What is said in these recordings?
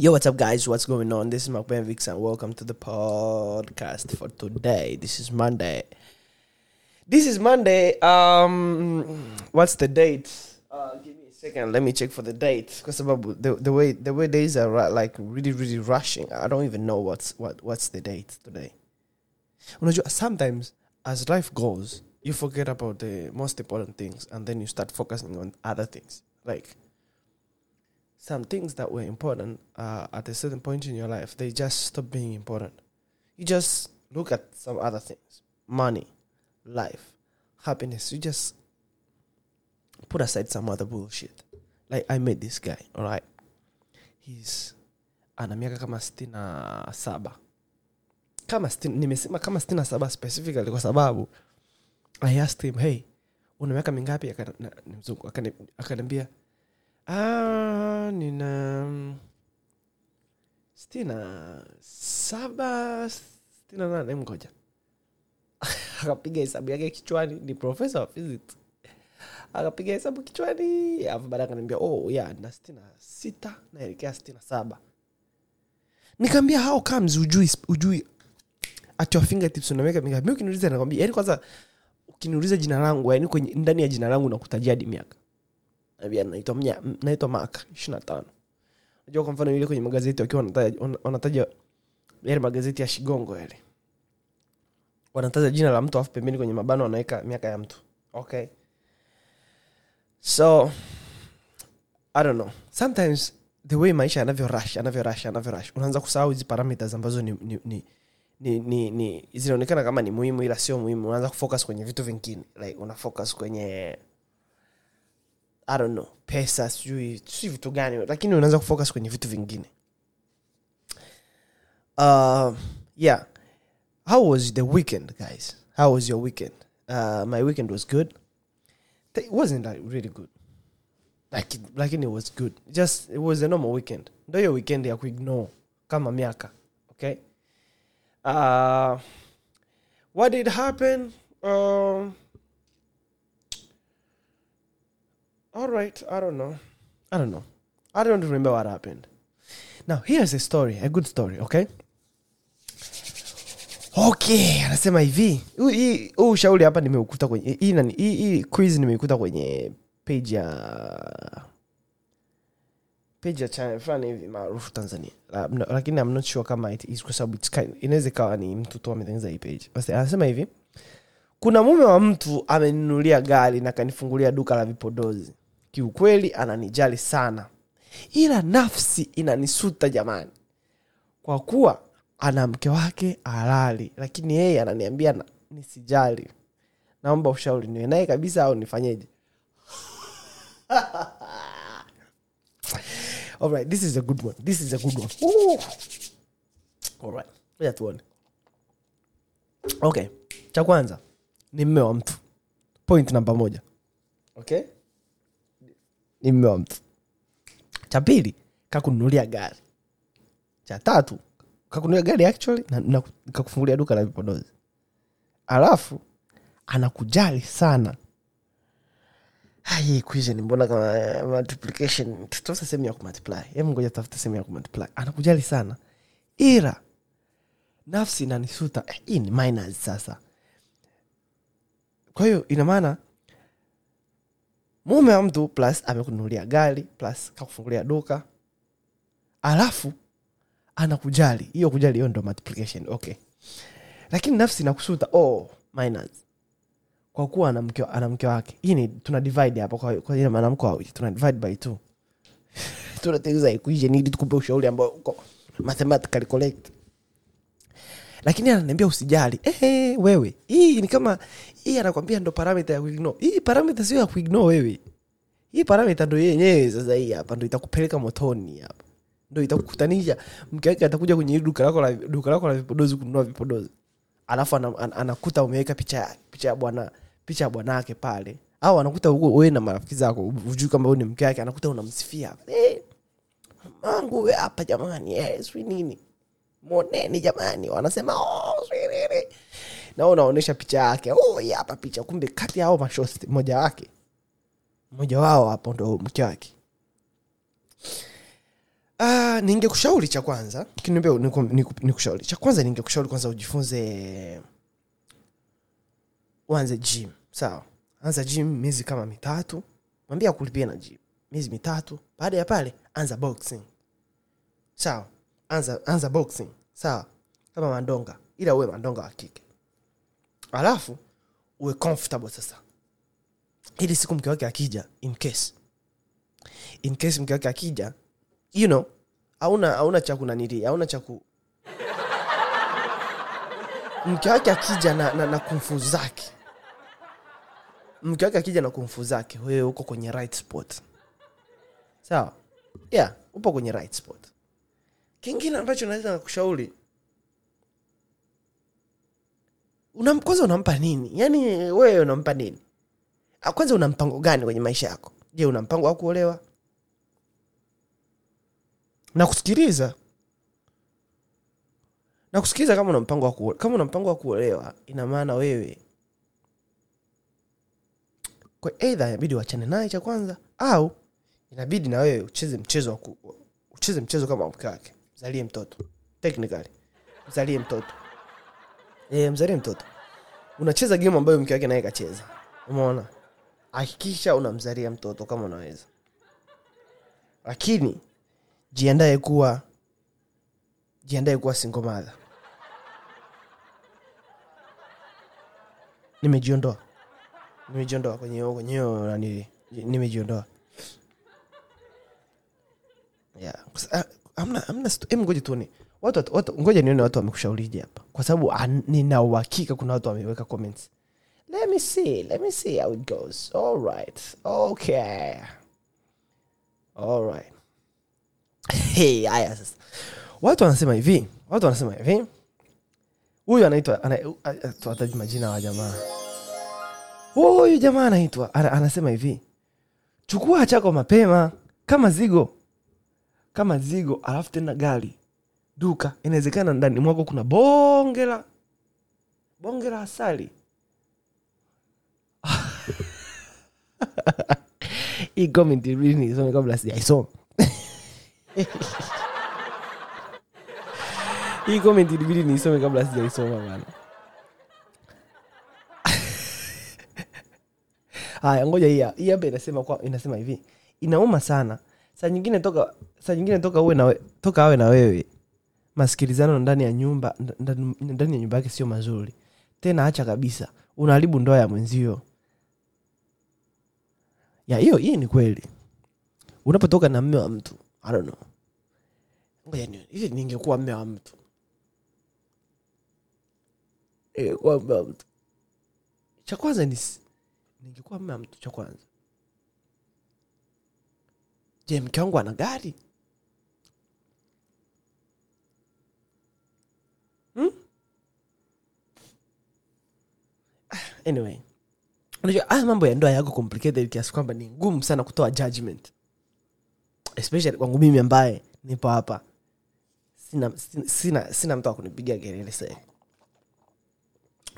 Yo, what's up, guys? What's going on? This is Mark Ben Vix, and welcome to the podcast for today. This is Monday. This is Monday. Um, what's the date? Uh, give me a second. Let me check for the date. Because the, the way the way days are ru- like really really rushing. I don't even know what's what what's the date today. Sometimes as life goes, you forget about the most important things, and then you start focusing on other things. Like some things that were important uh, at a certain point in your life, they just stop being important. You just look at some other things money, life, happiness. You just put aside some other bullshit. Like, I met this guy, all right? He's ana miaka kama sitini saba kama sitini, nimesema kama sitini na saba specifically kwa sababu I asked him, hey, una miaka mingapi? Akaniambia Ah, nina sitini na saba sitini na nane mgoja akapiga hesabu yake kichwani ni profesa wa physics. Akapiga hesabu kichwani alafu baadaye akaniambia oh ya na sitini na sita naelekea sitini saba. Nikaambia how comes? Ujui ujui at your fingertips unaweka mi ukiniuliza nakwambia yani kwanza ukiniuliza jina langu yani kwenye ndani ya jina langu nakutajia hadi miaka Naambia naitwa mnya naitwa mak ishiri na tano najua kwa mfano ile kwenye magazeti wakiwa wanataja- yale magazeti ya shigongo yale wanataja jina la mtu alafu pembeni kwenye mabano wanaweka miaka ya mtu okay so i don't know. Sometimes the way maisha yanavyo rush yanavyo rush yanavyo rush. Unaanza kusahau hizi parameters ambazo ni, ni, ni ni, ni, ni zinaonekana kama ni muhimu ila sio muhimu unaanza kufocus kwenye vitu vingine like una focus kwenye I don't know. Pesa sijui sijui vitu gani lakini unaanza kufocus kwenye vitu vingine. Uh, yeah. How was the weekend guys? How was your weekend? Uh, my weekend was good. It wasn't like really good. Like lakini it was good. Just it was a normal weekend. Ndo hiyo weekend ya kuignore kama miaka okay? Uh, what did happen? Um, all right i don't know. I don't know. I don't remember what happened. Now here's a story a good story okay? Okay anasema hivi. Huu- ushauri hapa nimeukuta kwenye hii, nani- hii, quiz nimeikuta kwenye page ya page ya channel fulani hivi maarufu tanzania. Lakini I'm not sure kama it is kwa sababu inaweza ikawa ni mtu tu ametengeneza hii page. Basi anasema hivi. Kuna mume wa mtu amenunulia gari na kanifungulia duka la vipodozi kiukweli ananijali sana ila nafsi inanisuta jamani kwa kuwa ana mke wake halali lakini yeye ananiambia na, nisijali naomba ushauri niwe naye kabisa au nifanyeje Alright, this is a good one. This is a good one. Woo. Alright. Okay, cha kwanza ni mme wa mtu. Point namba moja. Okay, ni mme wa mtu. Cha pili kakununulia gari. Cha tatu kakununulia gari actually na, na kakufungulia duka la vipodozi. Alafu anakujali sana hii equation mbona kama eh, multiplication tutafuta sehemu ya kumultiply hebu ngoja tafuta sehemu ya kumultiply anakujali sana ila nafsi inanisuta eh, hii ni minus sasa kwa hiyo ina maana mume wa mtu plus amekununulia gari plus kakufungulia duka. Alafu anakujali. Hiyo kujali hiyo ndo multiplication. Okay. Lakini nafsi inakusuta oh minus. Kwa kuwa ana mke wake. Hii ni tuna divide hapo kwa maana wawili. Tuna divide by two. Tunatengeneza equation ili tukupe ushauri ambao uko mathematically correct lakini ananiambia usijali. Ehe wewe. Hii ni kama hii anakwambia ndo paramita ya kuignore. Hii Paramita sio ya kuignore wewe. Hii paramita ndo yenyewe sasa hii hapa ndo itakupeleka motoni hapa. Ndo itakukutanisha. Mke wake atakuja kwenye duka lako la duka lako la vipodozi kununua vipodozi. Alafu ana- ana- anakuta umeweka picha picha ya bwana picha ya bwanake pale. Au anakuta uko wewe na marafiki zako ujui kama wewe ni mke wake anakuta unamsifia. Eh, mangu hapa jamani yes sijui nini moneni jamani. Wanasema oh, na unaonyesha picha yake. Oh, picha. Kumbe kati ya hao mashosti mmoja wake mmoja wao hapo ndo mke wake. Uh, ningekushauri cha kwanza kiniambia niku- niku- nikushauri. Cha kwanza ningekushauri kwanza ujifunze uanze gym. Sawa. Anza gym miezi kama mitatu. Mwambia kulipia na gym. Miezi mitatu. Baada ya pale anza boxing. Sawa anza anza boxing. Sawa. Kama mandonga. Ila uwe mandonga wa kike. Alafu uwe comfortable sasa. Ili siku mke wake akija in case. In case mke wake akija you know hauna hauna cha kunanili hauna cha ku mke wake akija na, na, na kumfu zake. Mke wake akija na kumfu zake wewe uko kwenye right spot. Sawa? Yeah upo kwenye right spot kingine ambacho naweza nakushauri kwanza unampa nini? Yaani wewe unampa nini? Ah, kwanza una mpango gani kwenye maisha yako? Je una mpango wa kuolewa? Na kusikiliza na kusikiliza kama una mpango wa kama una mpango wa kuolewa ina maana wewe kwa eidha inabidi uachane naye cha kwanza au inabidi na wewe ucheze mchezo ucheze mchezo kama mke wake mzalie mtoto. Technically. Mzalie mtoto. E, mzalie mtoto. Unacheza game ambayo mke wake naye kacheza. Umeona? Hakikisha unamzalia mtoto kama unaweza. Lakini jiandae kuwa jiandae kuwa singomadha nimejiondoa. Nimejiondoa kwenye kwenye nimejiondoa. Yeah. Hamna hamna stu- em ngoja tuone. Watu, watu, ngoja nione watu wamekushaurije hapa. Kwa sababu nina uhakika kuna watu wameweka comments. Let me see let me see how it goes. All right okay. All right. Hey haya sasa. Watu wanasema hivi watu wanasema hivi. Huyu anaitwa ana- tuwataji majina wa jamaa. Huyu jamaa anaitwa anasema hivi. Chukua chako mapema kama zigo kama zigo alafu tena gari. Duka inawezekana ndani mwako kuna bonge la bonge la asali. Hii comment ilibidi niisome kabla sijaisoma. Hii comment ilibidi niisome kabla sijaisoma bana haya ngoja hii hapa. inasema kwa inasema hivi. Inauma sana saa nyingine toka saa nyingine toka uwe na toka awe na wewe masikilizano ndani ya nyumba ndani ndani ya nyumba yake sio mazuri. Tena acha kabisa unaharibu ndoa ya mwenzio. Ya hiyo hii ni kweli. Unapotoka na mme wa mtu I hivi ningekuwa mme wa mtu? Ningekuwa mme wa mtu. Cha kwanza ni ningekuwa mme wa mtu cha kwanza je mke wangu ana gari? Hmm? Ah, anyway. Unajua haya mambo ya ndoa yako complicated kiasi kwamba ni ngumu sana kutoa judgment. Especially kwangu mimi ambaye nipo hapa. Sina, sina, sina, sina mtu wa kunipigia kelele sasa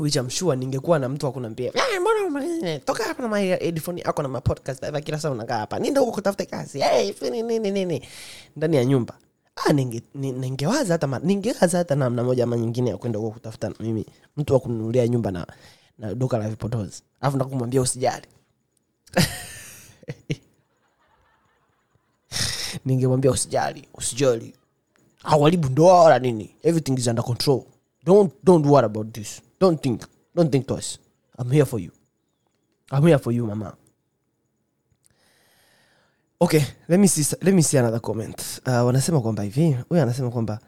which I'm sure ningekuwa na mtu wa kuniambia "Ah, mbona toka hapa na my headphone ako na ma podcast hapa kila saa unakaa hapa. Nenda huko kutafuta kazi. Hey, nini nini nini ndani ya nyumba. Ah, ninge, ningewaza hata ningewaza hata namna moja ama nyingine ya kwenda huko kutafuta mimi mtu wa kununulia nyumba na na duka la vipodozi. Alafu nakumwambia usijali. Ningemwambia usijali usijali. Hawaribu ndoa wala nini. Everything is under control. Don't don't worry about this don't think don't think twice. I'm here for you. I'm here for you mama. Okay let me see, let me see another comment. Uh, wanasema kwamba hivi huyu anasema kwamba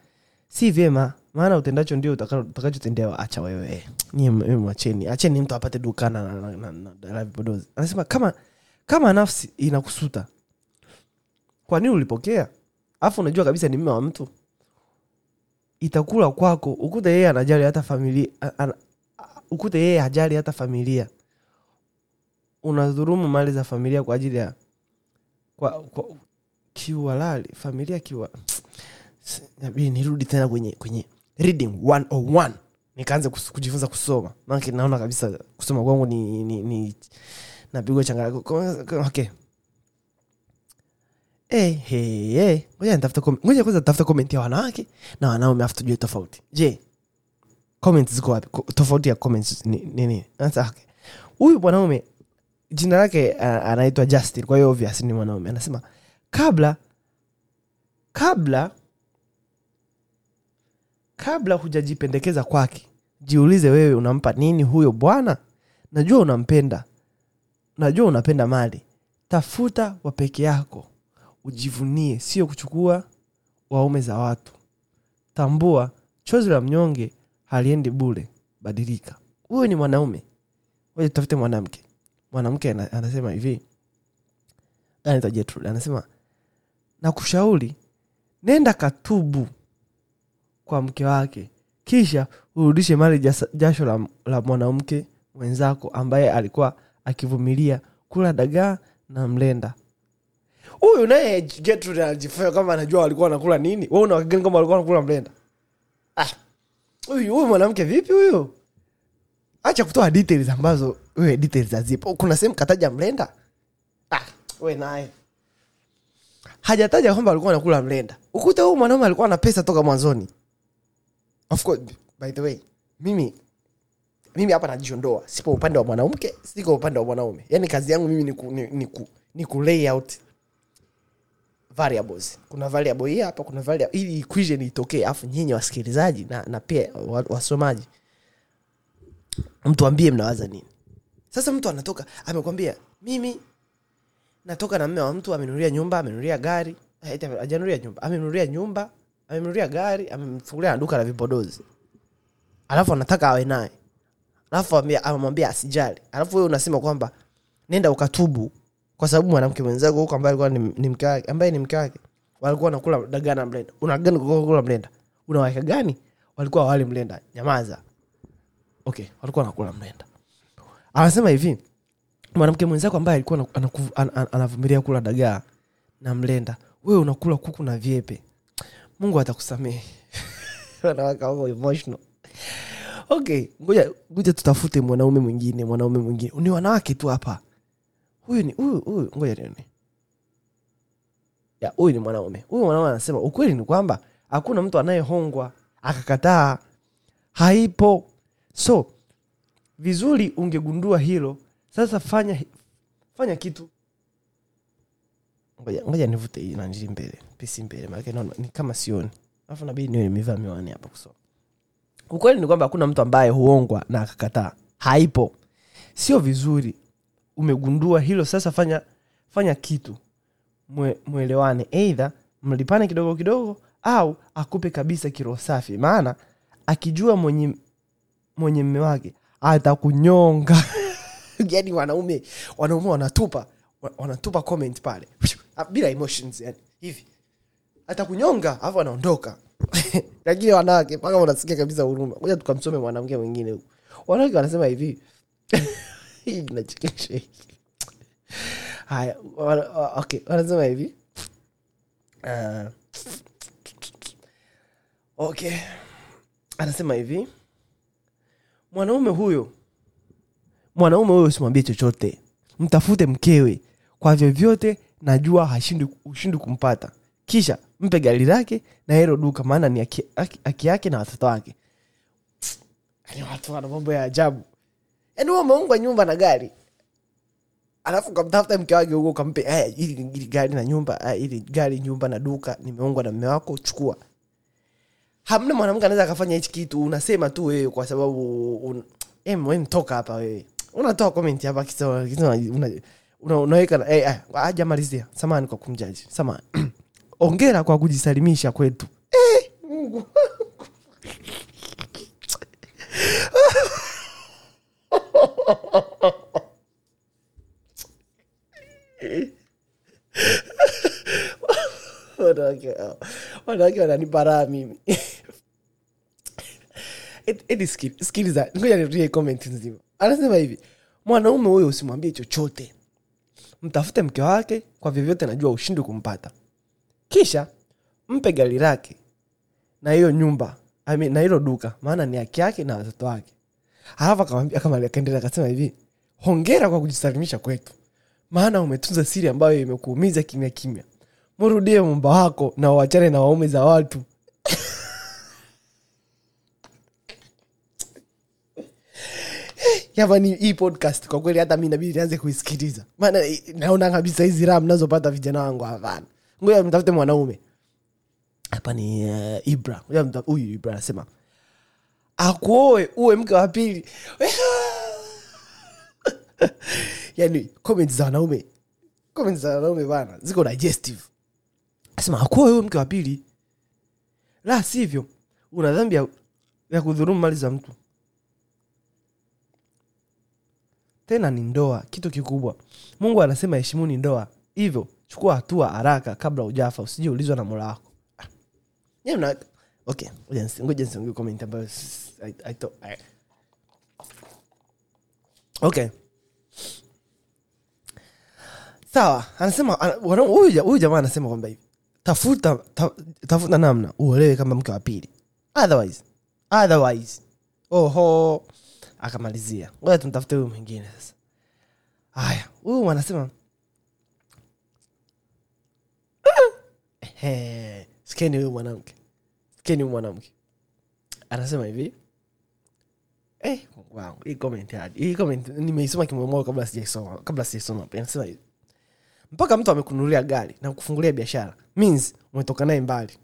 si vyema maana utendacho ndio utaka- utakachotendewa acha wewe. Mwacheni acheni mtu apate dukana na, vipodozi anasema kama kama nafsi inakusuta kwa nini ulipokea? Alafu unajua kabisa ni mme wa mtu itakula kwako ukute yeye anajali hata familia an, ukute yeye hajali hata familia. Unadhurumu mali za familia kwa ajili ya kwa, kwa kiuhalali familia kiwa nabidi nirudi tena kwenye kwenye reading 101 nikaanza kujifunza kusoma. Maanake naona kabisa kusoma kwangu ni, ni, ni napigwa changa okay Eh, hey, hey. ngoja kwanza tafuta komenti ya wanawake na wanaume afu tujue tofauti. Je comments ziko wapi? Tofauti ya comments ni ni nini? Huyu mwanaume jina lake anaitwa justin kwa hiyo obvious ni mwanaume. Anasema kabla kabla kabla hujajipendekeza kwake jiulize wewe unampa nini huyo bwana? Najua unampenda. Najua unapenda mali. Tafuta wa peke yako ujivunie sio kuchukua waume za watu. Tambua chozi la mnyonge haliendi bule badilika. Huyu ni mwanaume. Ngoja tutafute mwanamke. Mwanamke anasema hivi. Anasema nakushauri nenda katubu kwa mke wake. Kisha urudishe mali jasho la, la mwanamke mwenzako ambaye alikuwa akivumilia kula dagaa na mlenda huyu naye Gertrude anajifanya kama anajua walikuwa wanakula nini? We una kama walikuwa wanakula mlenda? Ah huyu huyu mwanamke vipi huyu? Acha kutoa details ambazo wewe details hazipo. Kuna sehemu kataja mlenda? Ah we naye. Hajataja kwamba alikuwa anakula mlenda. Ukuta huu mwanaume alikuwa na pesa toka mwanzoni. Of course by the way mimi mimi hapa najiondoa. Sipo upande wa mwanamke siko upande wa mwanaume. Yaani kazi yangu mimi ni ku, ni, ni, ku, ni ku lay out variables. Kuna variable hii hapa kuna variable ili equation itokee afu nyinyi wasikilizaji na, na pia wa- wasomaji. Mtuambie mnawaza nini? Sasa mtu anatoka amekwambia mimi natoka na mme wa mtu amenunulia nyumba amenunulia gari. Eh, hajanunulia nyumba amenunulia nyumba amenunulia gari amemfungulia na duka la vipodozi. Alafu anataka awe naye. Alafu ambia- amemwambia asijali. Alafu wewe unasema kwamba nenda ukatubu kwa sababu mwanamke mwenzako huko ambaye alikuwa ni, mke wake ambaye ni mke wake walikuwa nakula dagaa na mlenda. Unagani kula mlenda. Unaweka gani? Walikuwa wali mlenda. Nyamaza. Okay walikuwa wanakula mlenda. Anasema hivi mwanamke mwenzako ambaye alikuwa anavumilia kula dagaa na mlenda wewe unakula kuku na vyepe. Mungu atakusamehe. Wanawake wako emotional. Okay ngoja ngoja tutafute mwanaume mwingine mwanaume mwingine. Ni wanawake tu hapa huyu ni huyu huyu ngoja nione. Ya huyu ni mwanaume. Huyu mwanaume anasema ukweli ni kwamba hakuna mtu anayehongwa akakataa. Haipo. So vizuri ungegundua hilo. Sasa fanya fanya kitu. Ngoja ngoja nivute hii nanjii mbele pisi mbele. Naona ni kama sioni. Alafu nabidi niwe nimevaa miwani hapa kusoma. Ukweli ni kwamba hakuna mtu ambaye huongwa na akakataa. Haipo. Sio vizuri umegundua hilo sasa fanya fanya kitu. Mwe, mwelewane eidha mlipane kidogo kidogo au akupe kabisa kiroho safi. Maana akijua mwenye mwenye mme wake atakunyonga. Yani wanaume wanaume wanatupa wanatupa comment pale. Bila emotions yani hivi. Atakunyonga alafu anaondoka. Lakini wanawake mpaka wanasikia kabisa huruma. Moja tukamsome mwanamke mwingine huku. Wanawake wanasema hivi hii inachekesha haya okay wanasema hivi. Uh, okay. Anasema hivi. Mwanaume huyo mwanaume huyo usimwambie chochote. Mtafute mkewe. Kwa vyovyote najua hashindi kumpata. Kisha mpe gari lake na hero duka maana ni haki yake na watoto wake. Yani watu wana mambo ya ajabu yaani wewe umeungwa nyumba na gari. Alafu ukamtafuta mke wake huko ukampe "Eh, ili, ili gari na nyumba eh, ili gari nyumba na duka nimeungwa na mme wako chukua. Hamna mwanamke anaweza akafanya hichi kitu unasema tu wewe kwa sababu un... em, em, toka hapa wewe. Unatoa comment hapa una, una, unaweka na- eh, eh, aja samani kwa kumjaji. Samani ongera kwa kujisalimisha kwetu. Eh, Mungu wanawake wanawake wananiparaa mimi. Sikiliza ngoja nirudie comment nzima. Anasema hivi mwanaume huyo usimwambie chochote. Mtafute mke wake kwa vyovyote najua ushindi kumpata. Kisha mpe gari lake na hiyo nyumba I mean, na hilo duka maana ni haki yake na watoto wake alafu akaendelea akasema hivi hongera kwa kujisalimisha kwetu. Maana umetunza siri ambayo imekuumiza kimya kimya. Murudie mumba wako na uachane na waume za watu. Jamani hii podcast kwa kweli hata mi nabidi nianze kuisikiliza. Maana naona kabisa hizi raha mnazopata vijana wangu hapana. Ngoja mtafute mwanaume. Hapa ni uh, ibra. Huyu ibra anasema akuoe uwe mke wa pili. Yani comments za wanaume comments za wanaume bana ziko digestive. Asema akuoe uwe mke wa pili. La sivyo una dhambi ya, ya kudhurumu mali za mtu. Tena ni ndoa kitu kikubwa. Mungu anasema heshimuni ndoa. Hivyo chukua hatua haraka kabla ujafa usijiulizwa na mola wako. Mna- okay. Sawa anasema huyu ja- jamaa anasema kwamba hivi. Tafuta ta, tafuta namna uolewe kama mke wa pili. Otherwise otherwise. Oho. Akamalizia. Ngoja tumtafute huyu mwingine sasa. Haya huyu anasema sikeni huyu mwanamke huyu mwanamke. Anasema hivi eh, wow, nimeisoma kimoyomoyo kabla sijaisoma anasema hivi mpaka mtu amekununulia gari na kufungulia biashara means umetoka naye mbali.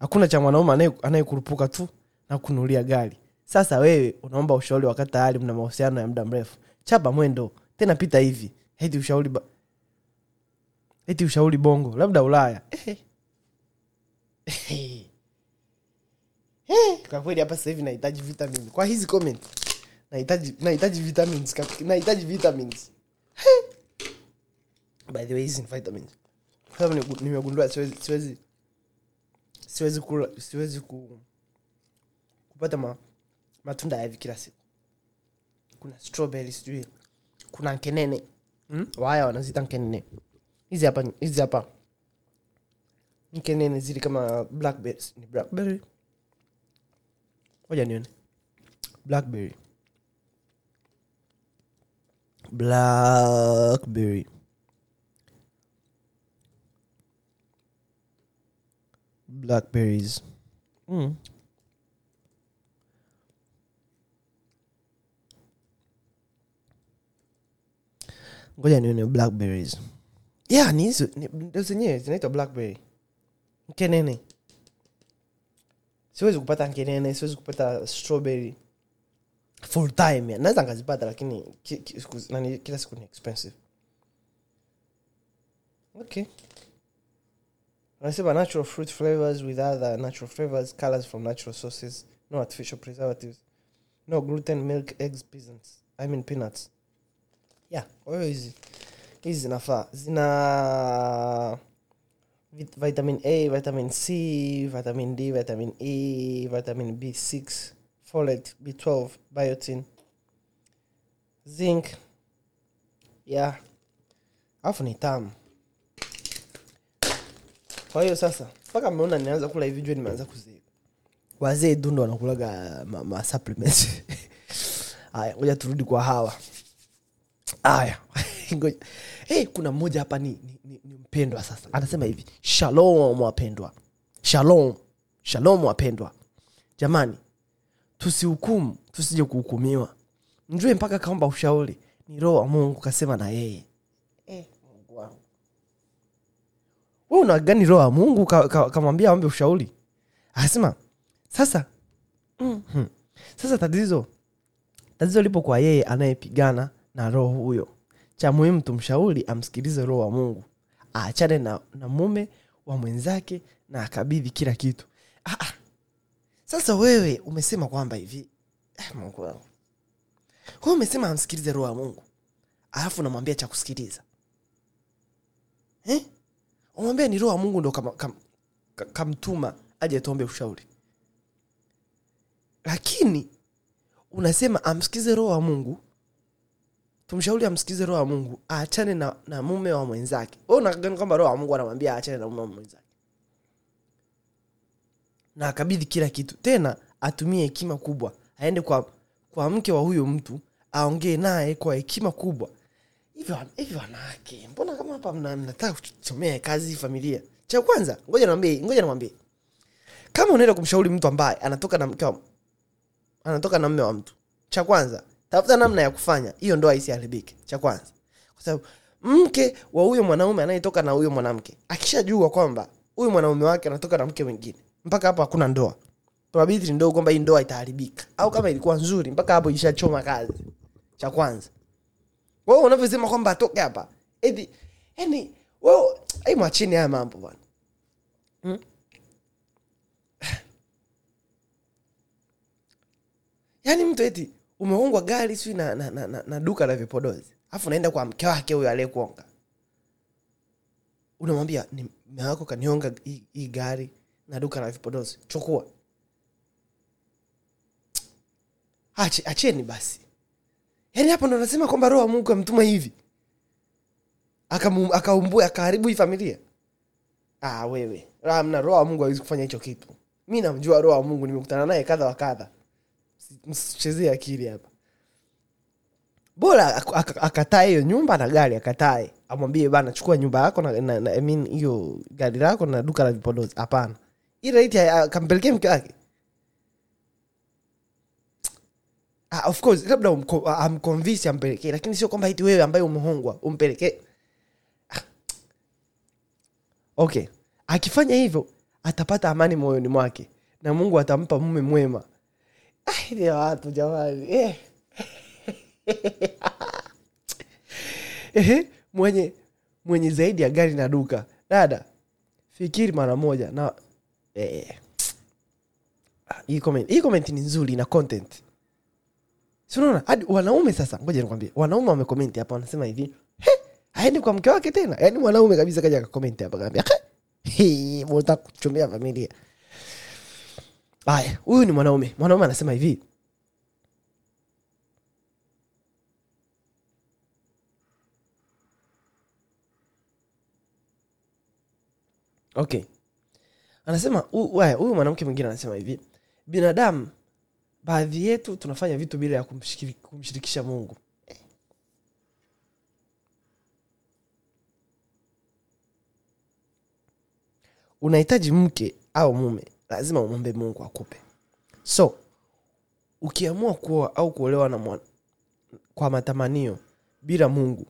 Hakuna cha mwanaume anaye- anayekurupuka tu na kununulia gari. Sasa wewe unaomba ushauri wakati tayari mna mahusiano ya muda mrefu. Chapa mwendo tena pita hivi. Heti ushauri ba... heti ushauri bongo labda ulaya kwa kweli hapa sasa hivi nahitaji vitamin kwa hizi comment nahitaji nahitaji vitamins nahitaji vitamins. By the way hizi ni vitamins. Kwa nimegundua siwezi siwezi siwezi kula siwezi ku, kupata ma, matunda ya kila siku. Kuna strawberry sijui kuna nkenene. Hmm? waya wanazita nkenene. Hizi hapa hizi hapa. Nkenene zili kama blackberry ni blackberry moja nione blackberry blackberry blackberries mm. ngoja nione blackberries yeah ni hizo ni- ndio zenyewe zinaitwa blackberry nkenene siwezi kupata nkenene siwezi kupata strawberry. Full time naweza nkazipata lakini ki, ki, siku, kila siku ni expensive. Okay. Anasema natural fruit flavors with other natural flavors colors from natural sources no artificial preservatives no gluten milk eggs peasants. I mean peanuts. Yeah kwa hizi hizi zinafaa. Zina vitamin a vitamin c vitamin d vitamin e vitamin b6 folate b12 biotin zinc. Yeah. Alafu ni tamu. Kwa hiyo sasa mpaka mmeona nianza kula hivi jua nimeanza kuzi wazee dundo wanakulaga ma, ma supplements. Haya ngoja turudi kwa hawa. Haya hey, kuna mmoja hapa ni, ni, ni, ni mpendwa sasa. Anasema hivi shalom wapendwa. Shalom. Shalom wapendwa. Jamani tusihukumu tusije kuhukumiwa. Mjue mpaka kaomba ushauri. Ni roho wa mungu kasema na yeye. Eh, we unagani roho wa mungu kamwambia ka, ka ambe ushauri? Akasema sasa mm-hmm. sasa tatizo tatizo lipo kwa yeye anayepigana na roho huyo cha muhimu tumshauri amsikilize roho wa mungu. Aachane na, na mume wa mwenzake na akabidhi kila kitu. Ah, ah. sasa wewe umesema kwamba hivi. Eh, mungu wangu. Wewe umesema amsikilize roho wa mungu. Alafu unamwambia cha kusikiliza. Eh? umwambia ni roho wa mungu ndo kamtuma kam, kam kamtuma aje tuombe ushauri. Lakini unasema amsikilize roho wa mungu tumshauri amsikize roho wa mungu aachane na, na mume wa mwenzake. We kwamba roho wa mungu anamwambia aachane na mume wa mwenzake? Na akabidhi kila kitu. Tena atumie hekima kubwa. Aende kwa kwa mke wa huyo mtu aongee naye kwa hekima kubwa. Hivyo hivi wanawake mbona kama hapa mnataka kuchomea kazi familia? Cha kwanza ngoja ngoja niwaambie. Kama unaenda kumshauri mtu ambaye anatoka na mke wa anatoka na mme wa mtu cha kwanza tafuta namna ya kufanya. Hiyo ndoa isiharibike cha kwanza. Kwa sababu mke wa huyo mwanaume anayetoka na huyo mwanamke akishajua kwamba huyu mwanaume wake anatoka na mke mwingine mpaka hapo hakuna ndoa. Probability ndogo kwamba hii ndoa itaharibika. Au kama ilikuwa nzuri mpaka hapo ishachoma kazi cha kwanza. Wewe unavyosema kwamba atoke hapa eti yani wewe ai mwachini haya mambo bwana. Hmm? yani mtu eti umeongwa gari sijui na, na, na, na, na duka la vipodozi alafu naenda kwa mke wake huyo aliyekuonga. Unamwambia mme kanionga hii gari na duka la vipodozi chukua. Ache, basi. Yaani hapo ndo nasema kwamba roho mungu amtuma hivi. Akaumbue akaharibu hii familia. Ah, wewe. Amna roho wa mungu hawezi kufanya hicho kitu. Mi namjua roho wa mungu nimekutana naye kadha wa kadha msichezee akili hapa. Bora ak- ak- akatae hiyo nyumba na gari akatae. Amwambie bana chukua nyumba yako na, na, na I mean, hiyo gari lako na duka la vipodozi. Hapana. Iraiti akampelekea mke wake. Ah, of course labda umko- um, ampelekee lakini sio kwamba iti wewe ambaye umehongwa umpelekee. Ah. okay. Akifanya hivyo atapata amani moyoni mwake na mungu atampa mume mwema Ah, ile watu jamani eh. Mwenye mwenye zaidi ya gari na duka dada fikiri mara moja na eh. Ah, hii comment, hii comment ni nzuri na content si hadi wanaume sasa ngoja nikwambie wanaume wamekomenti hapa wanasema hivi "He, aendi kwa mke wake tena yaani mwanaume kabisa kaja akakomenti hapa kaambia mta kuchumia familia haya huyu ni mwanaume. Mwanaume anasema hivi. Okay. Anasema hu- huyu mwanamke mwingine anasema hivi. Binadamu baadhi yetu tunafanya vitu bila ya kumshirikisha mungu. Unahitaji mke au mume lazima umwombe mungu akupe. So ukiamua kuoa au kuolewa na mwana, kwa matamanio bila mungu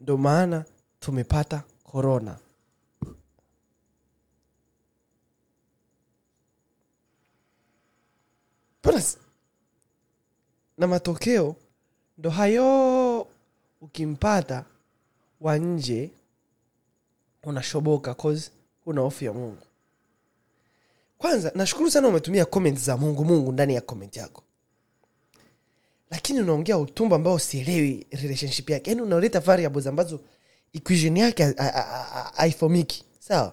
ndo maana tumepata korona na matokeo ndo hayo ukimpata wa nje unashoboka cause una hofu ya mungu kwanza nashukuru sana umetumia comment za mungu mungu ndani ya comment yako. Lakini unaongea utumbo ambao sielewi relationship yake. Yaani unaleta variables ambazo equation yake ha- ha- ha- ha- haifomiki. Sawa?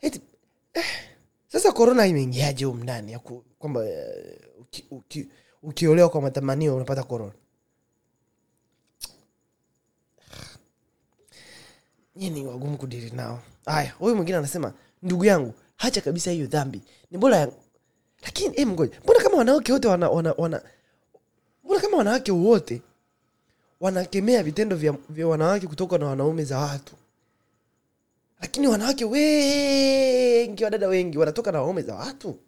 Eti, eh, sasa korona imeingiaje ku- kwamba eh, uki- uki- kwa matamanio unapata korona nyie ni wagumu kudiri nao. Haya huyu mwingine anasema ndugu yangu hacha kabisa hiyo dhambi. Ni bora ya... lakini eh, mgoja mbona kama wanawake wote wana, wana, wana mbona kama wanawake wote wanakemea vitendo vya, vya wanawake kutoka na wanaume za watu? Lakini wanawake wengi wadada wengi wanatoka na waume za watu?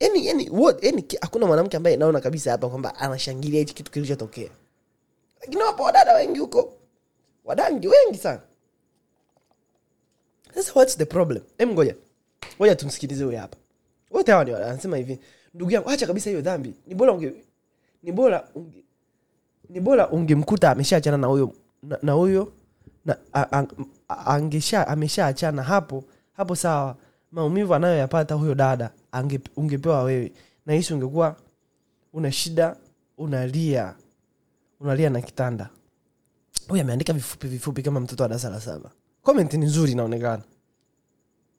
Yani yani yani hakuna mwanamke ambaye naona kabisa hapa kwamba anashangilia hichi kitu kilichotokea. Lakini wapo wadada wengi huko. Wadangi wengi sana. Sasa what's the problem? Em ngoja ngoja tumsikilize huyo hapa. Wote hawa ni anasema hivi. Ndugu yangu acha kabisa hiyo dhambi. Ni bora unge ni bora unge, ni bora ungemkuta ameshaachana na huyo na na huyo na a- a- a- angesha ameshaachana hapo hapo sawa. Maumivu anayoyapata huyo dada ange, ungepewa wewe. Na hisi ungekuwa una shida unalia unalia na kitanda. Huyu ameandika vifupi vifupi kama mtoto wa darasa la saba. Komenti ni nzuri inaonekana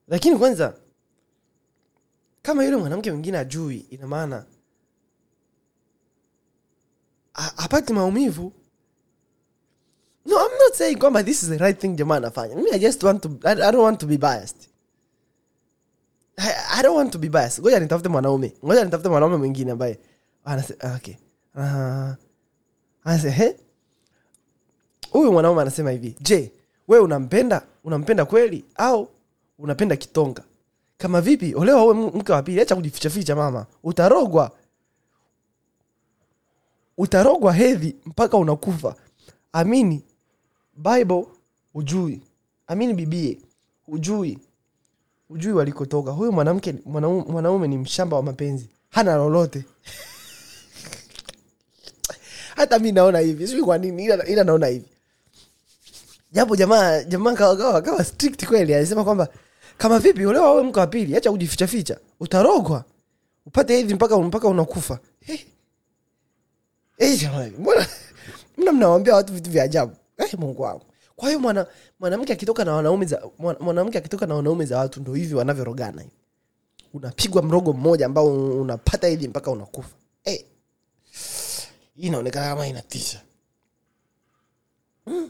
lakini kwanza kama yule mwanamke mwingine ajui ina maana a- apati maumivu. No i'm not saying kwamba this is the right thing jamaa anafanya. I just want to I, i don't want to be biased. I, I don't want to be biased. Ngoja nitafute mwanaume. Ngoja nitafute mwanaume mwingine ambaye anasema okay. Uh, anasema he huyu mwanaume anasema hivi je wewe unampenda? Unampenda kweli? Au unapenda kitonga. Kama vipi olewa uwe mke wa pili acha kujifichaficha mama. Utarogwa. Utarogwa hedhi mpaka unakufa. Amini bible ujui amini bibie ujui ujui walikotoka. Huyu mwanamke mwanaume, mwanaume ni mshamba wa mapenzi. Hana lolote. Hata mi naona hivi sijui kwa nini ila, ila naona hivi. Japo jamaa jamaa kawa, kawa, kawa strict kweli alisema kwamba kama vipi ulewa awe mke wa pili acha kujifichaficha utarogwa. Upate hivi mpaka mpaka unakufa. Hey. hey, jamani mbona? Mna mnawambia watu vitu vya ajabu? Hey, mungu wangu. Kwa hiyo mwana mwanamke akitoka na wanaume za mwanamke akitoka na wanaume za watu ndo hivi wanavyorogana hivi. Unapigwa mrogo mmoja ambao unapata hivi mpaka unakufa. Hey. hii inaonekana kama inatisha. Mm.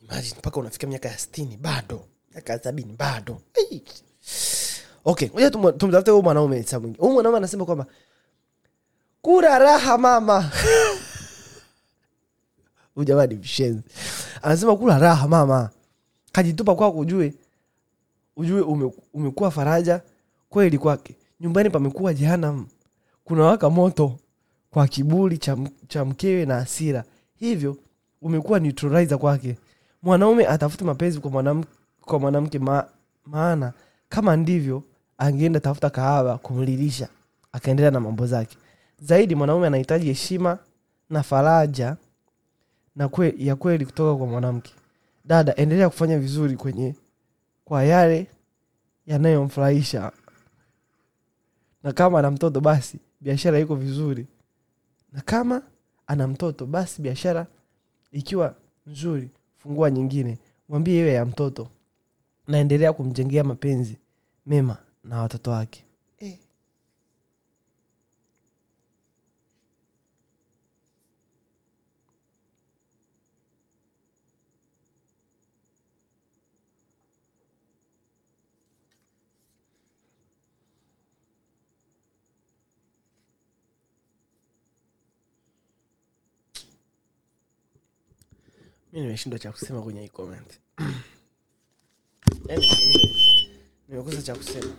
imagine mpaka unafika miaka ya stini bado miaka bado. Okay tumtafute huyu mwanaume sa mwingi huyu mwanaume anasema kwamba kura raha mama. Huyu mshenzi. Anasema kula raha mama. Kajitupa kwako ujue ujue ume, umekuwa faraja kweli kwake. Nyumbani pamekuwa jehanam kuna waka moto kwa kiburi cha, cha mkewe na asira hivyo umekuwa neutralizer kwake. Mwanaume atafute mapenzi kwa mwanamke kwa mwanamke ma, maana kama ndivyo angeenda tafuta kahawa kumlilisha akaendelea na mambo zake. Zaidi mwanaume anahitaji heshima na faraja na kwe, ya kweli kutoka kwa mwanamke. Dada endelea kufanya vizuri kwenye kwa yale yanayomfurahisha. Na kama ana mtoto basi biashara iko vizuri. Na kama ana mtoto basi biashara ikiwa nzuri fungua nyingine. Mwambie iwe ya mtoto naendelea kumjengea mapenzi mema na watoto wake eh. mi nimeshindwa cha kusema kwenye hii comment yani, nime- nimekosa cha kusema.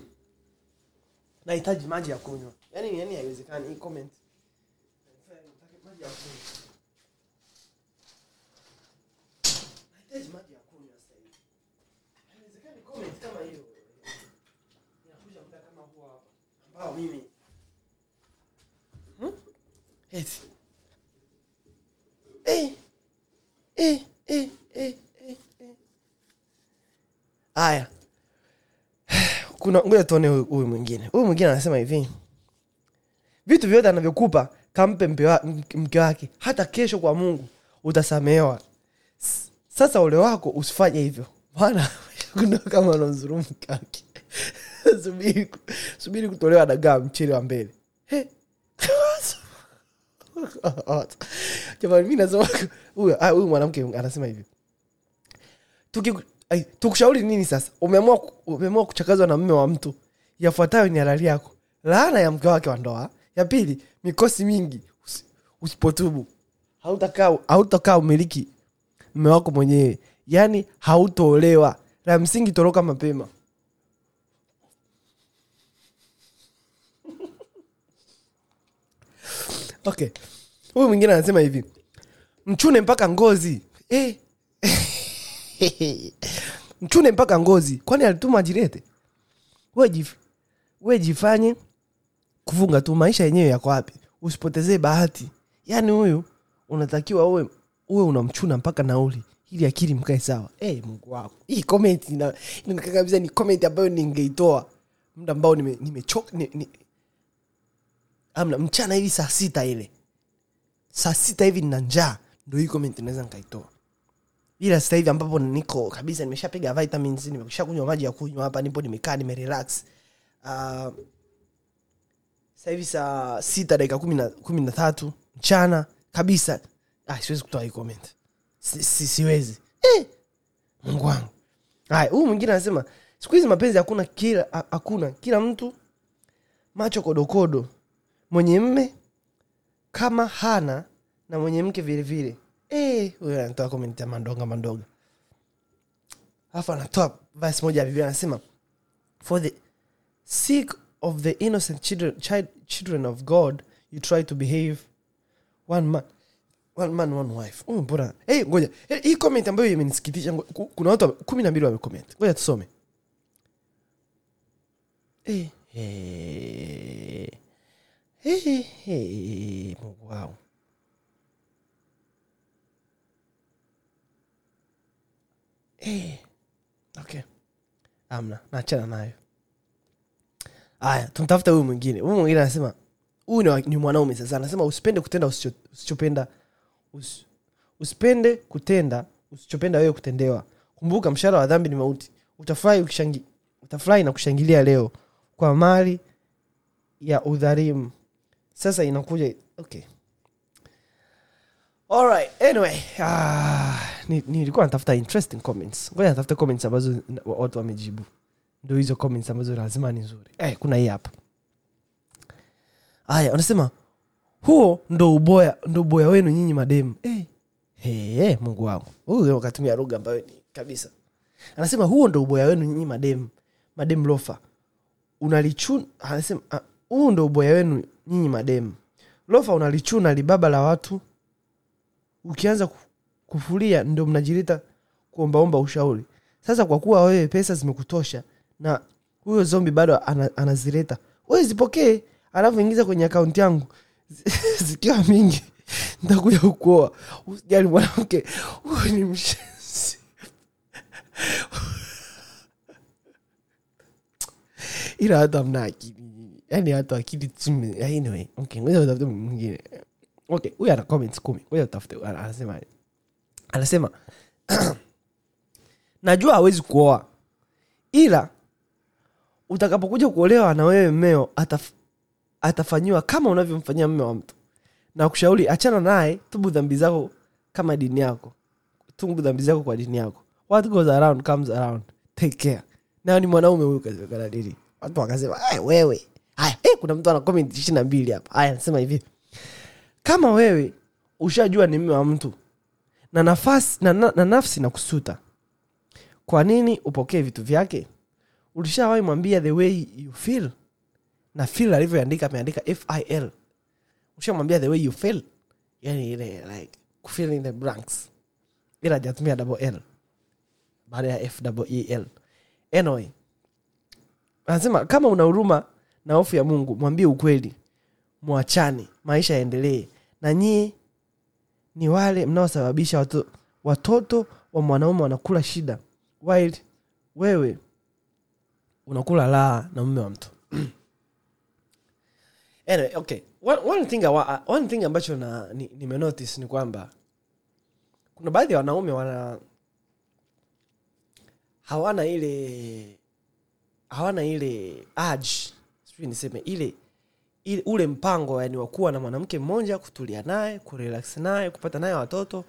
Nahitaji maji ya kunywa. Yani, yani haiwezekani hii comment. Maji ya kunywa nahitaji maji ya kunywa sasa hivi. Haiwezekani comment kama hiyo. Inakuja muda kama huo ambao mimi. Hmm? eti eh, eh, eh, eh, eh. Haya. Kuna ngoja tuone huyu mwingine. Huyu mwingine anasema hivi. Vitu vyote anavyokupa kampe mke- wake. Hata kesho kwa mungu utasamehewa. Sasa ule wako usifanye hivyo. Maana kama unamdhulumu mke wake. Subiri subiri kutolewa dagaa mchele wa mbele. Jamani mi nasema huyu mwanamke anasema hivi Tukushauri nini sasa? Umeamua umeamua kuchakazwa na mme wa mtu. Yafuatayo ni halali yako. Laana ya mke wake wa ndoa. Ya pili mikosi mingi. Usi- usipotubu. Hautakaa hautakaa umiliki mme wako mwenyewe. Yaani hautoolewa la msingi toroka mapema. Okay. Huyu mwingine anasema hivi. Mchune mpaka ngozi. Eh. mchune mpaka ngozi. Kwani alituma jirete we jif- jifanye kufunga tu maisha yenyewe yako wapi? Usipotezee bahati. Yaani huyu unatakiwa uwe uwe unamchuna mpaka nauli ili akili mkae sawa. Hey, mungu wako. Hii comment kabisa ni comment ambayo ningeitoa. Muda ambao nimechoka nime ni, ni, amna mchana hivi saa sita ile. Saa sita hivi nina njaa ndo hii comment naweza nikaitoa ila sasa hivi ambapo niko kabisa nimeshapiga vitamins nimesha kunywa maji ya kunywa hapa nipo nimekaa nimerelax. Uh, sasa saa sita dakika kumi na- tatu mchana kabisa. Ah, siwezi kutoa comment. Si, si, siwezi. Eh, mungu wangu. Haya huyu mwingine anasema siku hizi mapenzi hakuna kila hakuna. Kila mtu macho kodokodo. Mwenye mme kama hana na mwenye mke vile Eh, huyo anatoa comment ya mandonga mandonga alafu anatoa verse moja ya biblia anasema for the sake of the innocent children, child, children of god you try to behave one man one man one wife Huyu mbona hey, ngoja hey, comment ambayo imenisikitisha kuna watu kumi na mbili wamecomment ngoja tusome hey, hey. Hey, hey, hey, wao hey. okay. Amna naachana nayo. Aya tumtafuta huyu mwingine. Huyu mwingine anasema huyu ni, mwanaume sasa. Anasema usipende kutenda usichopenda us, usipende kutenda usichopenda wewe kutendewa. Kumbuka mshahara wa dhambi ni mauti. Utafurahi utafurahi na kushangilia leo kwa mali ya udhalimu. Sasa inakuja okay Alright, anyway ah, ni- natafuta interesting comments. Ngoja natafuta comments ambazo watu wamejibu. Ndo hizo comments ambazo lazima ni nzuri eh, kuna hii hapa. Haya wanasema huo ndo uboya ndo uboya wenu nyinyi mademu. Eh. Hey, mungu wangu. Huyu akatumia lugha ambayo ni kabisa. Anasema huo ndo uboya wenu nyinyi mademu mademu lofa. Unalichuna anasema huu uh, ndo uboya wenu nyinyi mademu. Lofa unalichuna libaba la watu ukianza kufulia ndo mnajirita kuombaomba ushauri. Sasa kwa kuwa wewe pesa zimekutosha na huyo zombi bado ana, anazileta wewe zipokee alafu ingiza kwenye akaunti yangu. Zikiwa mingi ntakuja kukuoa. Usijali mwanamke. Huyu ni mshenzi. Ila watu amna akili. Yani watu akili anyway. Okay ngoja utafute mwingine okay huyu ana comments kumi. Ngoja utafute anasema anasema najua hawezi kuoa ila utakapokuja kuolewa na wewe mmeo ataf, atafanyiwa kama unavyomfanyia mme wa mtu. Na kushauri achana naye tubu dhambi zako kama dini yako. Tubu dhambi zako kwa dini yako. What goes around comes around. Take care. Nayo ni mwanaume huyu kazekana dini watu wakasema "Ai, wewe. Haya eh, kuna mtu ana comment ishiri na mbili hapa. Haya anasema hivi kama wewe ushajua ni mme wa mtu na nafasi na, na, na nafsi na kusuta kwa nini upokee vitu vyake? Ulishawahi mwambia the way you feel? Na feel alivyoandika ameandika fil ushamwambia the way you feel? Yani ile like kufill in the blanks. Ila hajatumia double l. Baada ya f double e anyway anasema kama una huruma na hofu ya mungu mwambie ukweli. Mwachane. Maisha yaendelee na nyie ni wale mnaosababisha watu, watoto wa mwanaume wanakula shida while wewe unakula laa na mume wa mtu. Anyway, okay. One, one thing, one thing ambacho nimenotice ni- ni kwamba kuna baadhi ya wanaume wana hawana ile hawana ile urge sijui niseme ile, ile ule mpango yani wa na mwanamke mmoja kutulia naye kurelax naye kupata naye watoto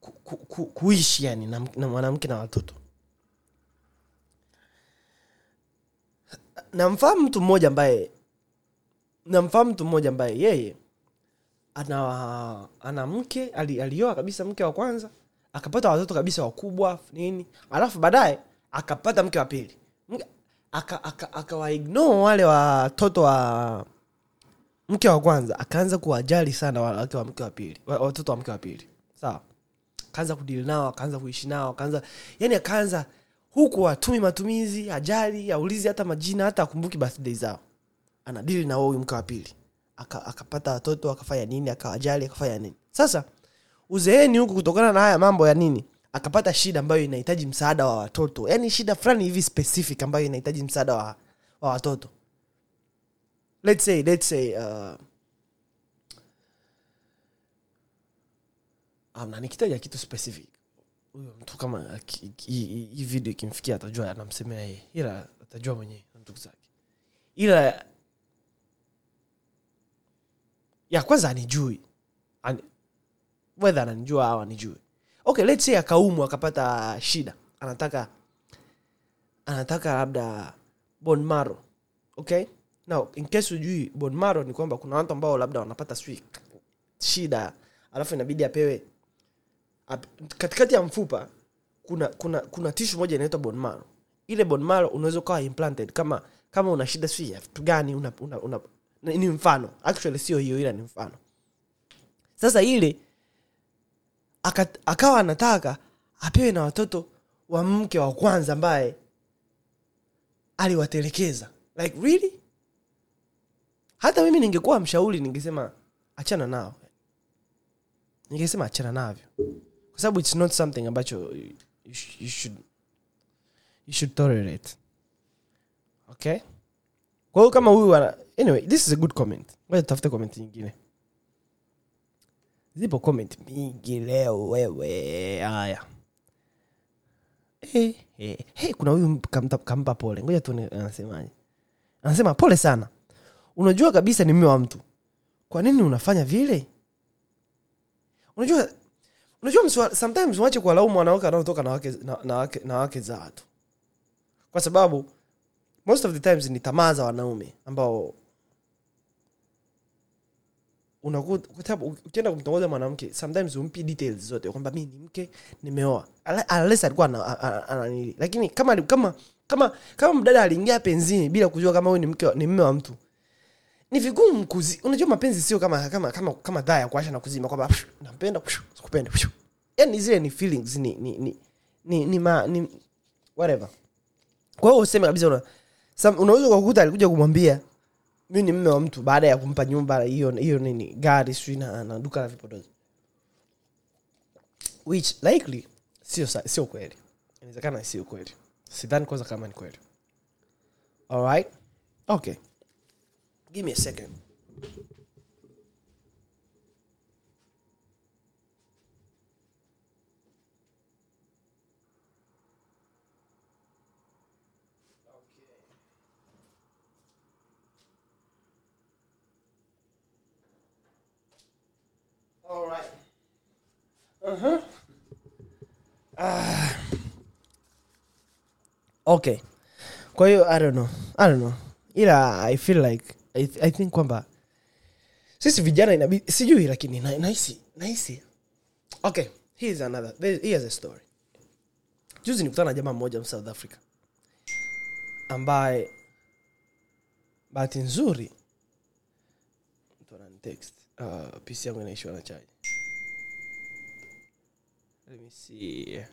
ku, ku, ku, kuishi yani na, na mwanamke na watoto. Namfahamu mtu mmoja ambaye namfahamu mtu mmoja ambaye yeye ana ana mke ali, alioa kabisa mke wa kwanza akapata watoto kabisa wakubwa nini alafu baadaye akapata mke wa pili. Akawa aka- aka- akawaignore wale watoto wa mke wa kwanza akaanza kuwajali sana wake wa mke wa pili watoto wa mke wa pili. Sawa. Akaanza kudili nao akaanza kuishi nao akaanza yani akaanza huku atumi matumizi ajali aulizi hata majina hata akumbuki birthday zao. Anadili na huyu mke wa pili. Aka- watoto akafanya nini akawajali akafanya nini. Sasa uzeeni huku kutokana na haya mambo ya nini? Akapata shida ambayo inahitaji msaada wa watoto. Yani shida fulani hivi specific ambayo inahitaji msaada wa, wa watoto let's say, let's say, uh, amna nikitaja kitu specific. Mtu kama hii video ikimfikia atajua anamsemea yeye. Ila atajua mwenyewe na ndugu zake. Ila ya kwanza anijui. An, wedha ananijua au anijui. Okay let's say akaumwa akapata shida. Anataka anataka labda bon maro okay now in case ujui bone ni kwamba kuna watu ambao labda wanapata sijui shida alafu inabidi apewe ap- katikati ya mfupa kuna kuna kuna tishu moja inaitwa bone ile bone unaweza ukawa implanted kama kama una shida si ya vitu gani una, una, una, ni mfano. Actually sio hiyo ila ni mfano. Sasa ile aka, akawa anataka apewe na watoto wa mke wa kwanza ambaye aliwatelekeza. Like really hata mimi ningekuwa mshauri ningesema achana nao. Ningesema achana navyo. Kwa sababu its not something ambacho you, should you should tolerate. Okay? Kwa hiyo kama huyu anyway this is a good comment. Ngoja tutafute comment nyingine. Zipo comment mingi leo wewe. Haya. Hey, hey, hey, kuna huyu kampa pole. Ngoja tuone anasemaje. Anasema pole sana unajua kabisa ni mme wa mtu. Kwa nini unafanya vile? Unajua unajua sometimes wache kuwalaumu wanawake wanaotoka na wake, na, wake, na wake za watu. Kwa sababu most of the times ni tamaa za wanaume ambao ukienda kumtongoza mwanamke sometimes umpi details zote kwamba mi ni mke nimeoa. Unless alikuwa ana- ana- ana- ananili lakini kama kama kama kama mdada aliingia penzini bila kujua kama huyu ni mke ni mme wa mtu ni vigumu kuzi unajua mapenzi sio kama kama kama kama dhaa ya kuasha na kuzima kwamba nampenda sikupenda yani zile ni feelings ni ni ni ni, ni, ma, ni whatever. Kwa hiyo useme kabisa una, unaweza ukakuta alikuja kumwambia mi ni mme wa mtu baada ya kumpa nyumba hiyo hiyo nini gari sijui na, na duka la vipodozi. Which likely sio sio kweli. Inawezekana sio kweli. Sidhani kwanza kama ni kweli. Alright okay give me a second All right. Uh-huh. Ah. okay hiyo i don't know i don't know ila i feel like i, think kwamba sisi vijana inabidi sijui lakini na- nahisi nahisi. Okay here's another here's a story. Juzi nikutana na jamaa mmoja south africa ambaye bahati nzuri mtu uh, pc yangu inaishiwa na chaji let me see.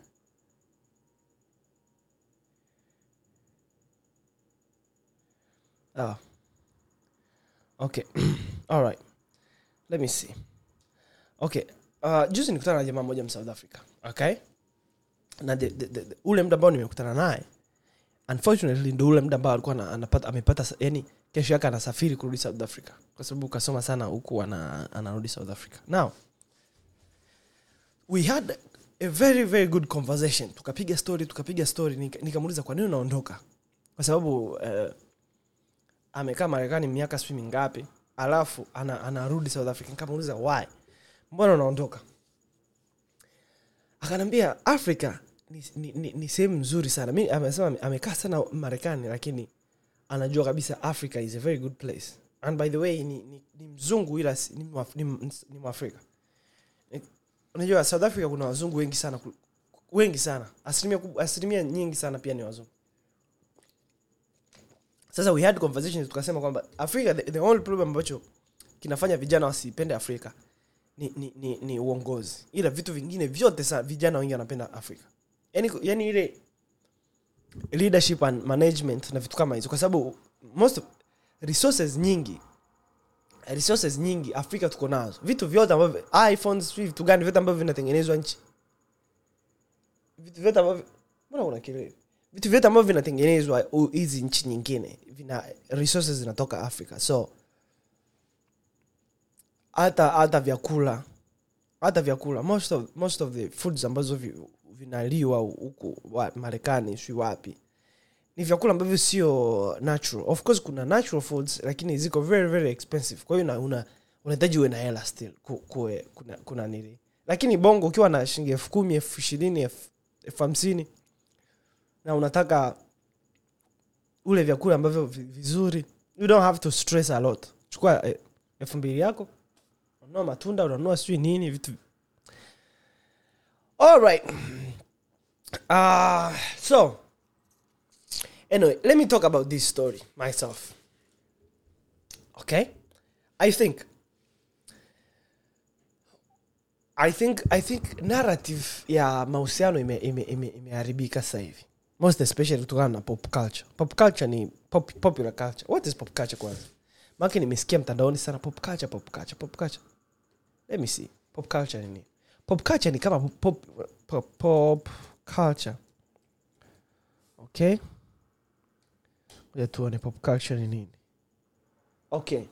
Oh okay. All right. Let me see. Okay. Uh, juzi nikutana na jamaa mmoja msouth africa okay? Na the, the, the, the, ule muda ambao nimekutana naye unfortunately ndo ule muda ambao alikuwa amepata yani kesho yake anasafiri kurudi south africa. Kwa sababu kasoma sana huku ana, anarudi south africa. Now we had a very very good conversation. Tukapiga story tukapiga story nika- kwa nini unaondoka? Kwa sababu uh, amekaa marekani miaka sijui mingapi alafu ana, anarudi south africa. Nikamuuliza why? Mbona unaondoka? Akanambia africa ni, ni, ni, ni sehemu nzuri sana. Mi amesema amekaa sana marekani lakini anajua kabisa africa is a very good place. And by the way ni, ni, ni mzungu ila ni, ni, ni mwafrika. Unajua south africa kuna wazungu wengi sana wengi sana. Asilimia, asilimia nyingi sana pia ni wazungu sasa we had conversations tukasema kwamba afrika the, the only problem ambacho kinafanya vijana wasipende afrika ni, ni, ni, ni uongozi. Ila vitu vingine vyote sana vijana wengi wanapenda afrika. Yani, yani ile leadership and management na vitu kama hizo. Kwa sababu most resources nyingi resources nyingi afrika tuko nazo. Vitu vyote ambavyo iphones vitu gani vyote ambavyo vinatengenezwa nchi. Vitu vyote ambavyo mbona kuna kelele vitu vyote ambavyo vinatengenezwa hizi nchi nyingine vina resources zinatoka africa. So hata hata vyakula hata vyakula most of, most of the foods ambazo vi, vinaliwa huku wa- marekani si wapi ni vyakula ambavyo sio natural. Of course kuna natural foods lakini ziko very very expensive. Kwa hiyo una- uwe na hela still kuna, kuna nili lakini bongo ukiwa na shilingi elfu kumi elfu ishirini elfu hamsini na unataka ule vyakula ambavyo vizuri you don't have to stress a lot. Chukua eh, elfu mbili yako unanunua matunda unanunua sijui nini vitu. Alright uh, so anyway let me talk about this story myself. Okay? I think i think i think narrative ya mahusiano imeharibika ime, ime, ime sasa most especially kutokana na pop culture. Pop culture ni pop, popular culture. What is pop culture kwanza maake nimesikia mtandaoni sana pop culture pop culture pop culture. Let me see. Pop culture ni nini? Pop culture ni kama pop, pop, pop culture. Okay. Ngoja tuone pop culture ni nini. Okay.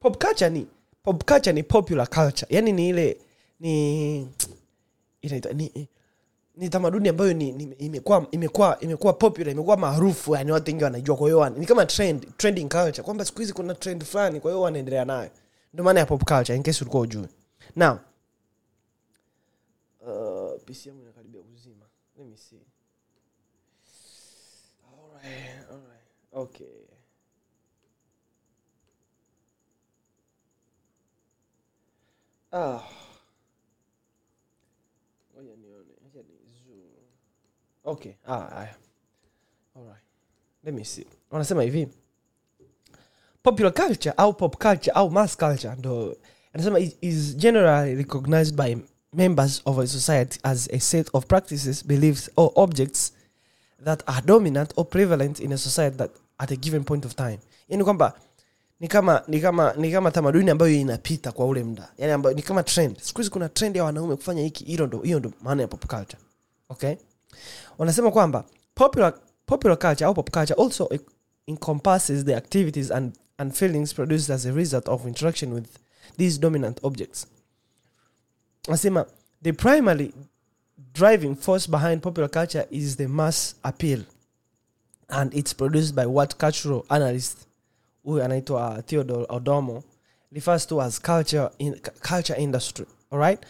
Pop culture ni pop culture ni popular culture. Yani ni ile ni inaitwa ni ni tamaduni ambayo ni, ni imekuwa popular imekuwa maarufu yani watu wengi wanajua. Kwa hiyo ni kama trend trending culture kwamba siku hizi kuna trend fulani kwa hiyo wanaendelea nayo. Ndio maana ya pop culture in case ulikuwa ujui now uh, pc inakaribia kuzima. Let me see. Alright alright. Okay. Ah. ngoja nione ngoja ni zoom okay ah alright let me see. Wanasema hivi. Popular culture au pop culture au mass culture ndo anasema is generally recognized by members of a society as a set of practices beliefs or objects that are dominant or prevalent in a society that at a given point of time. Yani kwamba ni kama ni kama ni kama tamaduni ambayo inapita kwa ule mda yani ambayo ni kama trend. Siku hizi kuna trend ya wanaume kufanya hiki. Hilo ndo hiyo ndo maana ya pop culture. Okay wanasema kwamba popular popular culture au pop culture also e- encompasses the activities and, and feelings produced as a result of interaction with these dominant objects. Anasema the primary driving force behind popular culture is the mass appeal and it's produced by what cultural analyst huyu anaitwa theodore odomo refers to as culture in, culture industry alright?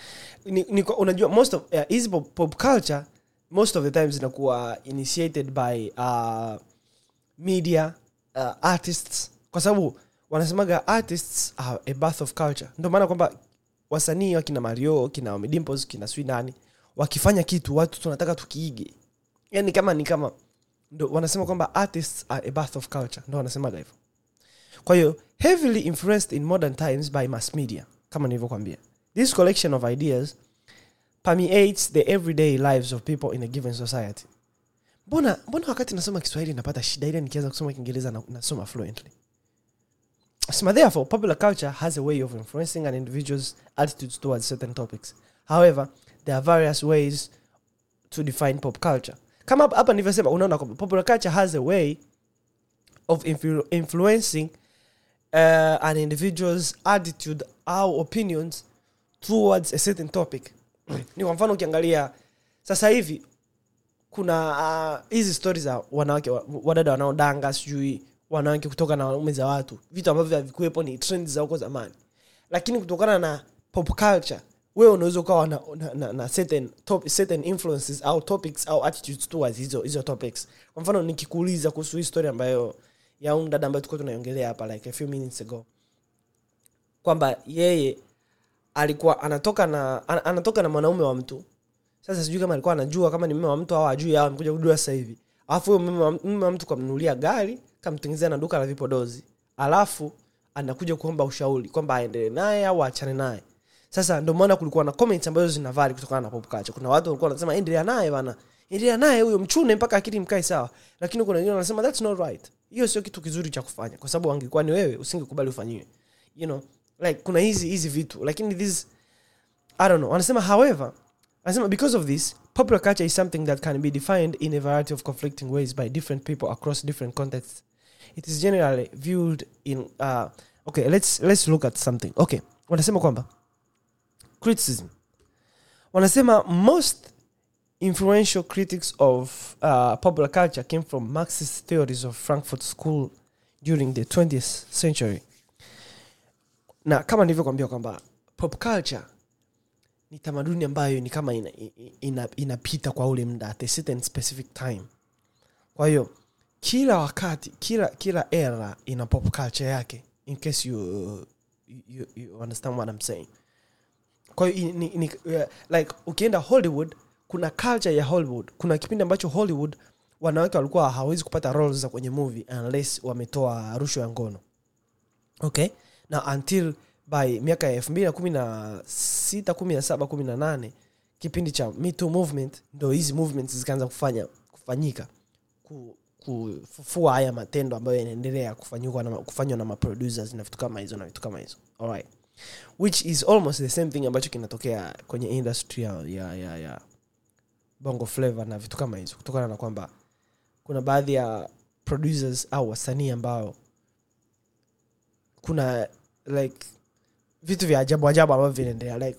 Ni, ni, unajua most of uh, pop, pop culture most of the times inakuwa initiated by uh, media uh, artists. Kwa sababu wanasemaga artists are a birth of culture. Ndio maana kwamba wasanii wakina mario kina midimpos kina swi nani wakifanya kitu watu tunataka tukiige. Yani kama ni kama ndo wanasema kwamba artists are a birth of culture. Ndo wanasemaga hivyo. Kwa hiyo heavily influenced in modern times by mass media. Kama nilivyokwambia this collection of ideas permeates the everyday lives of people in a given society mbona mbona wakati nasoma kiswahili napata shida ile nikianza kusoma kiingereza na- nasoma fluently Sema, therefore, popular culture has a way of influencing an individual's attitudes towards certain topics. However, there are various ways to define pop culture. Kama hapa- nilivyosema, unaona kwamba popular culture has a way of influ influencing uh, an individual's attitude au opinions towards a certain topic. Ni kwa mfano ukiangalia sasa hivi kuna ah, hizi uh, stori za wanawake wadada wanaodanga sijui wanawake kutoka na wanaume za watu vitu ambavyo havikuwepo ni trend za huko zamani. Lakini kutokana na pop culture wewe unaweza ukawa na, na, na, na certain, top, certain influences au topics au attitudes towards hizo hizo topics. Kwa mfano nikikuuliza kuhusu hii story ambayo ya dada ambayo tulikuwa tunaiongelea hapa like a few minutes ago kwamba yeye alikuwa anatoka na an- anatoka na mwanaume wa mtu. Sasa sijui kama alikuwa anajua kama ni mume wa mtu au ajui au amekuja kujua sasa hivi. Alafu huyo mume wa mtu kamnunulia gari kamtengenezea na duka la vipodozi. Alafu anakuja kuomba ushauri kwamba aendelee naye au aachane naye. Sasa ndio maana kulikuwa na comments ambazo zinavali kutokana na pop kuna watu walikuwa wanasema endelea naye bana. Endelea naye huyo mchune mpaka akili mkae sawa. Lakini kuna wengine wanasema that's not right. Hiyo sio kitu kizuri cha kufanya kwa sababu angekuwa ni wewe usingekubali ufanyiwe. You know like kuna hizi hizi vitu lakini this I don't know. Wanasema, however, wanasema because of this, popular culture is something that can be defined in a variety of conflicting ways by different people across different contexts. It is generally viewed in uh, okay, let's let's look at something. Okay, wanasema kwamba criticism. Wanasema most influential critics of uh, popular culture came from Marxist theories of Frankfurt School during the 20th century. Na kama nilivyokuambia kwamba pop culture ni tamaduni ambayo ni kama ina, ina, inapita kwa ule mda at a certain specific time. Kwa hiyo kila wakati kila kila era ina pop culture yake in case you, you, you understand what I'm saying. Kwa hiyo uh, like ukienda hollywood kuna culture ya hollywood. Kuna kipindi ambacho hollywood wanawake walikuwa hawawezi kupata roles za kwenye movie unless wametoa rushwa ya ngono. Okay na until by miaka ya elfu mbili na kumi na sita kumi na saba kumi na nane kipindi cha mito movement ndo hizi movements zikaanza kufanya kufanyika ku, kufufua haya matendo ambayo yanaendelea kufanywa na, kufanywa na maproducers na vitu kama hizo na vitu kama hizo. Which is almost the same thing ambacho kinatokea kwenye industry ya, ya, ya, ya bongo flavor na vitu kama hizo kutokana na kwamba kuna baadhi ya producers au wasanii ambao kuna like vitu vya ajabu ajabu ambavyo vinaendelea. Like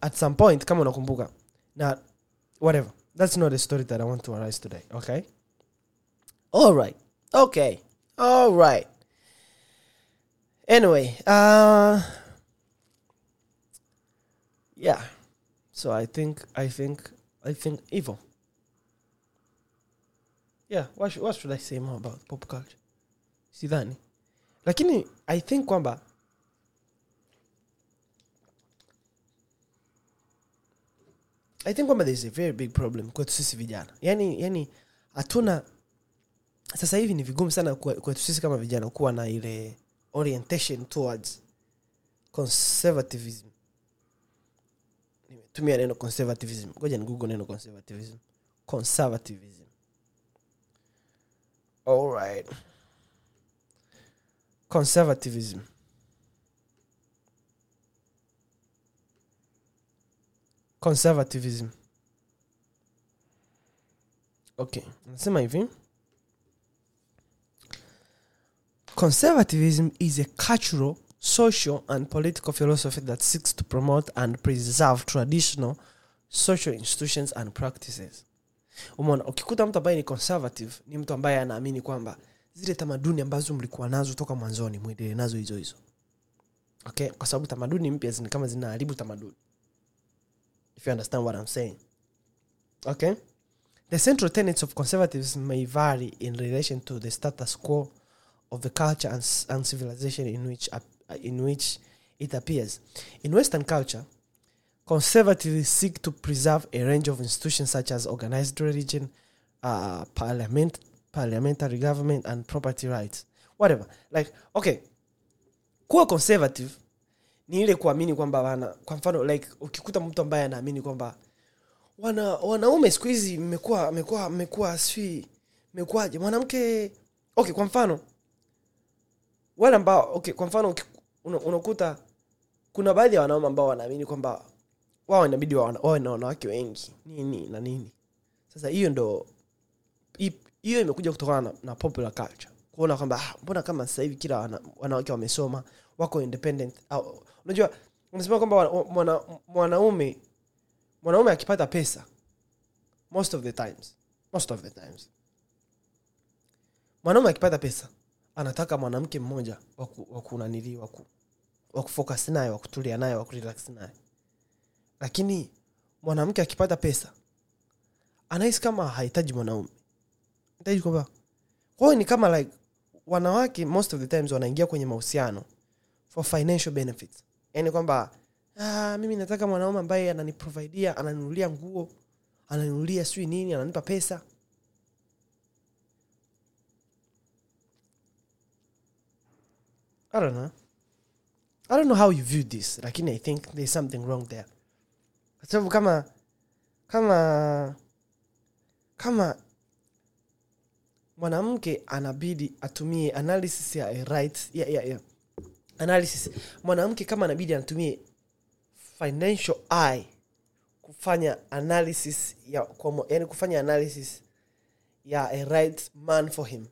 at some point kama unakumbuka na whatever. That's not the story that i want to arise today okay? All right. Okay. All right. Anyway uh yeah. So i think i think i think evil. Yeah what should, what should i say more about pop culture? Sidhani. Lakini i think kwamba i think kwamba there's a very big problem kwetu sisi vijana. Yani yani hatuna sasa hivi ni vigumu sana kwe- kwetu sisi kama vijana kuwa na ile orientation towards conservatism. Nimetumia neno conservatism. Ngoja ni google neno conservatism. Conservatism. All right. Conservatism conservatism. Okay nasema hivi. Conservatism is a cultural social and political philosophy that seeks to promote and preserve traditional social institutions and practices. Umeona ukikuta mtu ambaye ni conservative ni mtu ambaye anaamini kwamba zile tamaduni ambazo mlikuwa nazo toka mwanzoni mwendelee nazo hizo hizo. Okay kwa sababu tamaduni mpya kama zinaharibu tamaduni if you understand what i'm saying. Okay? The central tenets of conservatism may vary in relation to the status quo of the culture and, and civilization in which ap- in which it appears. In western culture conservatives seek to preserve a range of institutions such as organized religion uh, parliament parliamentary government and property rights. Whatever. Like okay kuwa conservative ni ile kuamini kwamba wana kwa mfano like ukikuta mtu ambaye anaamini kwamba wana wanaume siku hizi mmekuwa mmekuwa mmekuwa sijui mmekuwaje? Mwanamke okay kwa mfano wale ambao okay kwa mfano unakuta kuna baadhi ya wanaume ambao wanaamini kwamba wao inabidi wawe na wanawake wengi nini na nini. Sasa hiyo ndo hiyo imekuja kutokana na, na popular culture. Kuona kwamba ah, mbona kama sasa hivi kila wana, wanawake wamesoma wako independent au unajua unasema kwamba wana- mwana, mwanaume mwanaume akipata pesa most of the times most of the times mwanaume akipata pesa anataka mwanamke mmoja waku- wakunanili waku wakufocus naye wakutulia naye wakurelax naye. Lakini mwanamke akipata pesa anahisi kama hahitaji mwanaume. Hitaji kwamba kwa ni kama like wanawake most of the times wanaingia kwenye mahusiano for financial benefits yaani kwamba ah, mimi nataka mwanaume ambaye ananiprovidia ananinulia nguo ananinulia sijui nini ananipa pesa i don't know i don't know how you view this lakini i think there's something wrong there kwa sababu kama kama kama mwanamke anabidi atumie analysis ya right ya, ya, ya. Analysis mwanamke kama anabidi anatumie financial eye kufanya analysis ya kwa, yani kufanya analysis ya a right man for him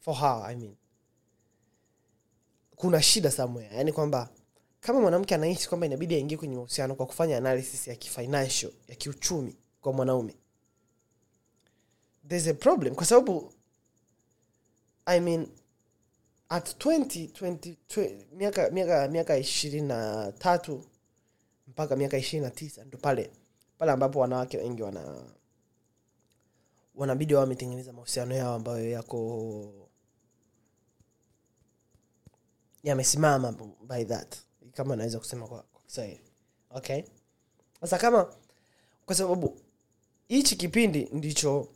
for her i mean. Kuna shida somewhere yani kwamba kama mwanamke anahisi kwamba inabidi aingie kwenye mahusiano kwa kufanya analysis ya kifinancial ya kiuchumi kwa mwanaume there's a problem. Kwa sababu i mean at 20, 20, 20 miaka miaka miaka ishirini na tatu mpaka miaka ishirini na tisa ndo pale pale ambapo wanawake wengi wana wanabidi wao wametengeneza mahusiano yao ambayo yako yamesimama by that. Kama naweza kusema kwa, kwa kiswahili. Okay? Sasa kama kwa sababu hichi kipindi ndicho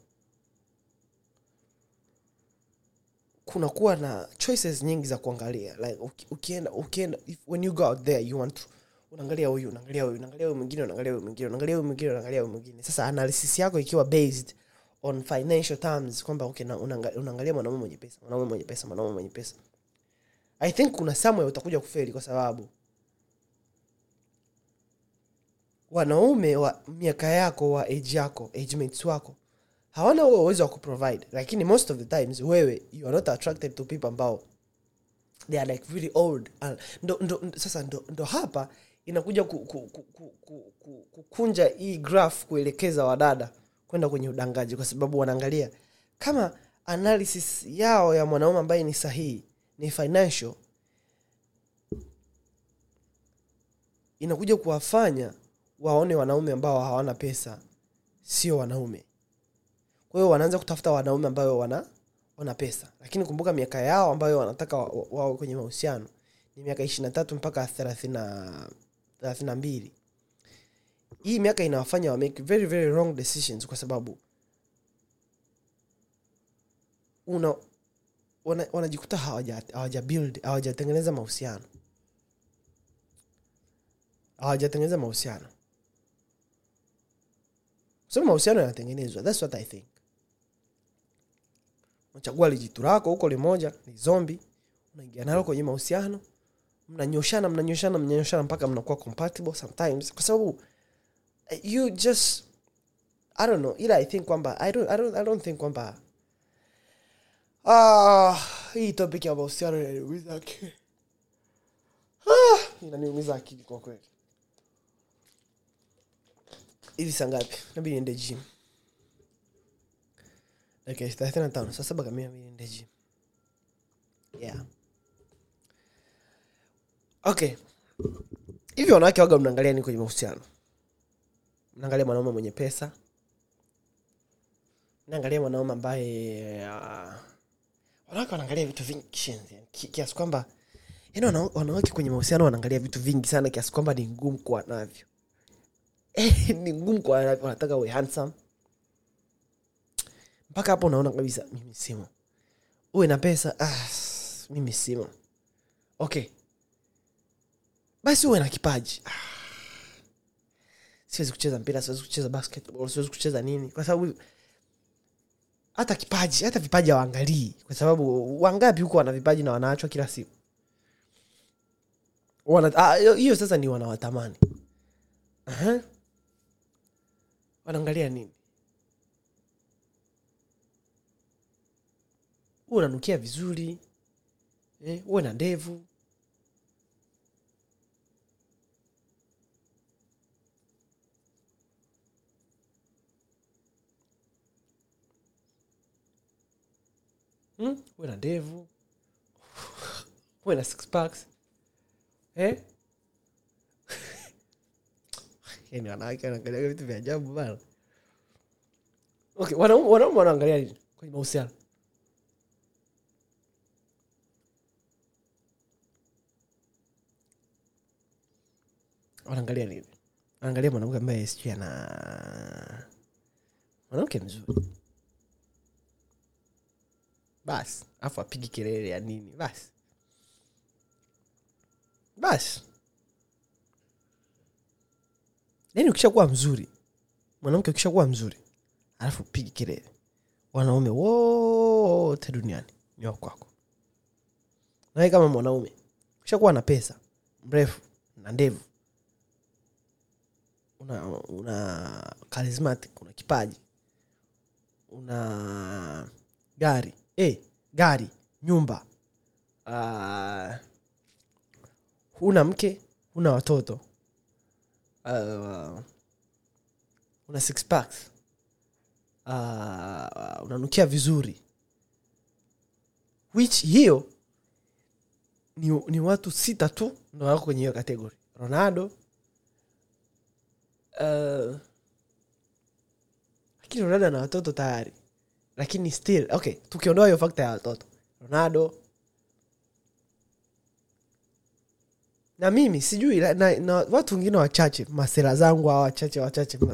kunakuwa na choices nyingi za kuangalia. Like ukienda ukienda when you go out there you want unaangalia huyu unaangalia huyu unaangalia huyu mwingine unaangalia huyu mwingine unaangalia huyu mwingine unaangalia huyu mwingine. Sasa analysis yako ikiwa based on financial terms kwamba okay, na- unaanga- unaangalia mwanaume mwenye pesa mwanaume mwenye pesa mwanaume mwenye pesa. I think kuna somewhere utakuja kufeli kwa sababu wanaume wa miaka yako wa age yako age mates wako hawana huo uwezo wa kuprovide. Lakini most of the times wewe you are not attracted to people ambao they are like really old. Ah, ndo, ndo, sasa ndo, ndo hapa inakuja ku, ku, ku, ku, ku, ku, kukunja hii graph kuelekeza wadada kwenda kwenye udangaji kwa sababu wanaangalia kama analysis yao ya mwanaume ambaye ni sahihi ni financial inakuja kuwafanya waone wanaume ambao hawana pesa sio wanaume kwa wanaanza kutafuta wanaume ambayo wana wana pesa. Lakini kumbuka miaka yao ambayo wanataka wa- wa- wawe kwenye mahusiano ni miaka ishirina tatu mpaka thelathini na mbili. Hii miaka inawafanya wa make very very wrong decisions kwa sababu una wanajikuta hawaja hawaja hawajatengeneza mahusiano. Hawajatengeneza mahusiano. Kwa sababu mahusiano yanatengenezwa. Thats what i think unachagua lijitu lako huko limoja ni zombi unaingia nalo kwenye mahusiano mnanyoshana mnanyoshana mnanyoshana mpaka mnakuwa compatible sometimes. Kwa sababu you just i don't know ila i think kwamba i don't, I don't, I don't think kwamba ah, hii topic ya mahusiano inaniumiza akili. Ah, inaniumiza akili kwa kweli. Hivi saa ngapi? Niende gym hivi wanawake waga mnaangalia nini kwenye mahusiano? Mnaangalia mwanaume mwenye pesa. Naangalia mwanaume ambaye uh, wanawake wanaangalia vitu vingi kiasi kwamba yani wanawake kwenye mahusiano wanaangalia vitu vingi sana kiasi kwamba ni ngumu kuwa navyo. Ni ngumu kuwa navyo wanataka uwe handsome mpaka hapo unaona kabisa mimi simo. Uwe na pesa ah, mimi simo. Okay. Basi uwe na kipaji. Ah, siwezi kucheza mpira siwezi kucheza basketball siwezi kucheza nini kwa sababu hata kipaji hata vipaji hawaangalii. Kwa sababu wangapi huko wana vipaji na wanaachwa kila siku? Ah, hiyo sasa ni wanawatamani. Aha. wanaangalia nini uwe unanukia vizuri. Eh, uwe na ndevu. Hmm? uwe na ndevu. Uwe na six packs. Eh? yani wanawake wanaangalia vitu vya ajabu bana. Okay wanaume wanaangalia kwenye mahusiano wanaangalia nini? Wanaangalia mwanamke ambaye sijui ana mwanamke mzuri. Basi afu apigi kelele ya nini? Basi basi yaani ukishakuwa mzuri mwanamke ukishakuwa mzuri alafu pigi kelele. Wanaume wote duniani ni wa kwako. Nawe kama mwanaume ukishakuwa na pesa mrefu na ndevu una, una charismatic una kipaji una gari e, gari nyumba uh, huna mke huna watoto uh, una six packs uh, unanukia vizuri. Which hiyo ni, ni watu sita tu ndo wako kwenye hiyo kategori ronaldo uh, lakini ronaldo ana watoto tayari. Lakini still okay tukiondoa hiyo fakta ya watoto ronaldo. Na mimi sijui na, na, na watu wengine wachache masera zangu hawa wachache wachache.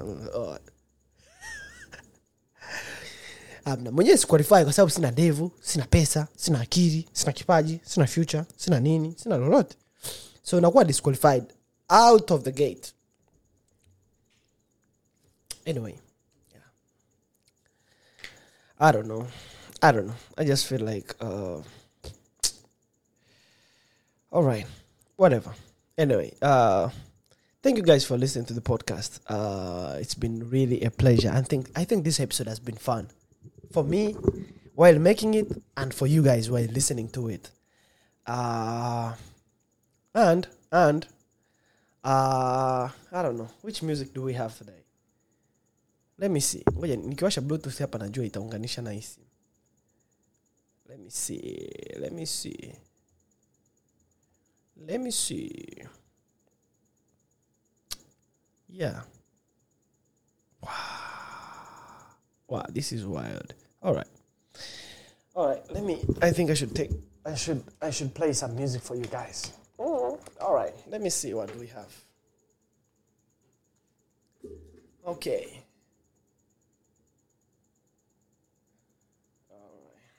Amna mwenyewe siqualify kwa sababu sina ndevu sina pesa sina akili sina kipaji sina future sina nini sina lolote. So nakuwa disqualified out of the gate anyway yeah. i don't know. I don't know. I just feel like uh all right whatever. Anyway uh thank you guys for listening to the podcast. Uh it's been really a pleasure. I think i think this episode has been fun. For me while making it and for you guys while listening to it. Uh and and uh i don't know. Which music do we have today let me see. Ngoja nikiwasha bluetooth hapa najua itaunganisha na hii simu. Let me see. Let me see. Let me see. Yeah. Wow. Wow this is wild. All right. All right let me i think i should take i should i should play some music for you guys. Mm, all right let me see what we have. Okay all right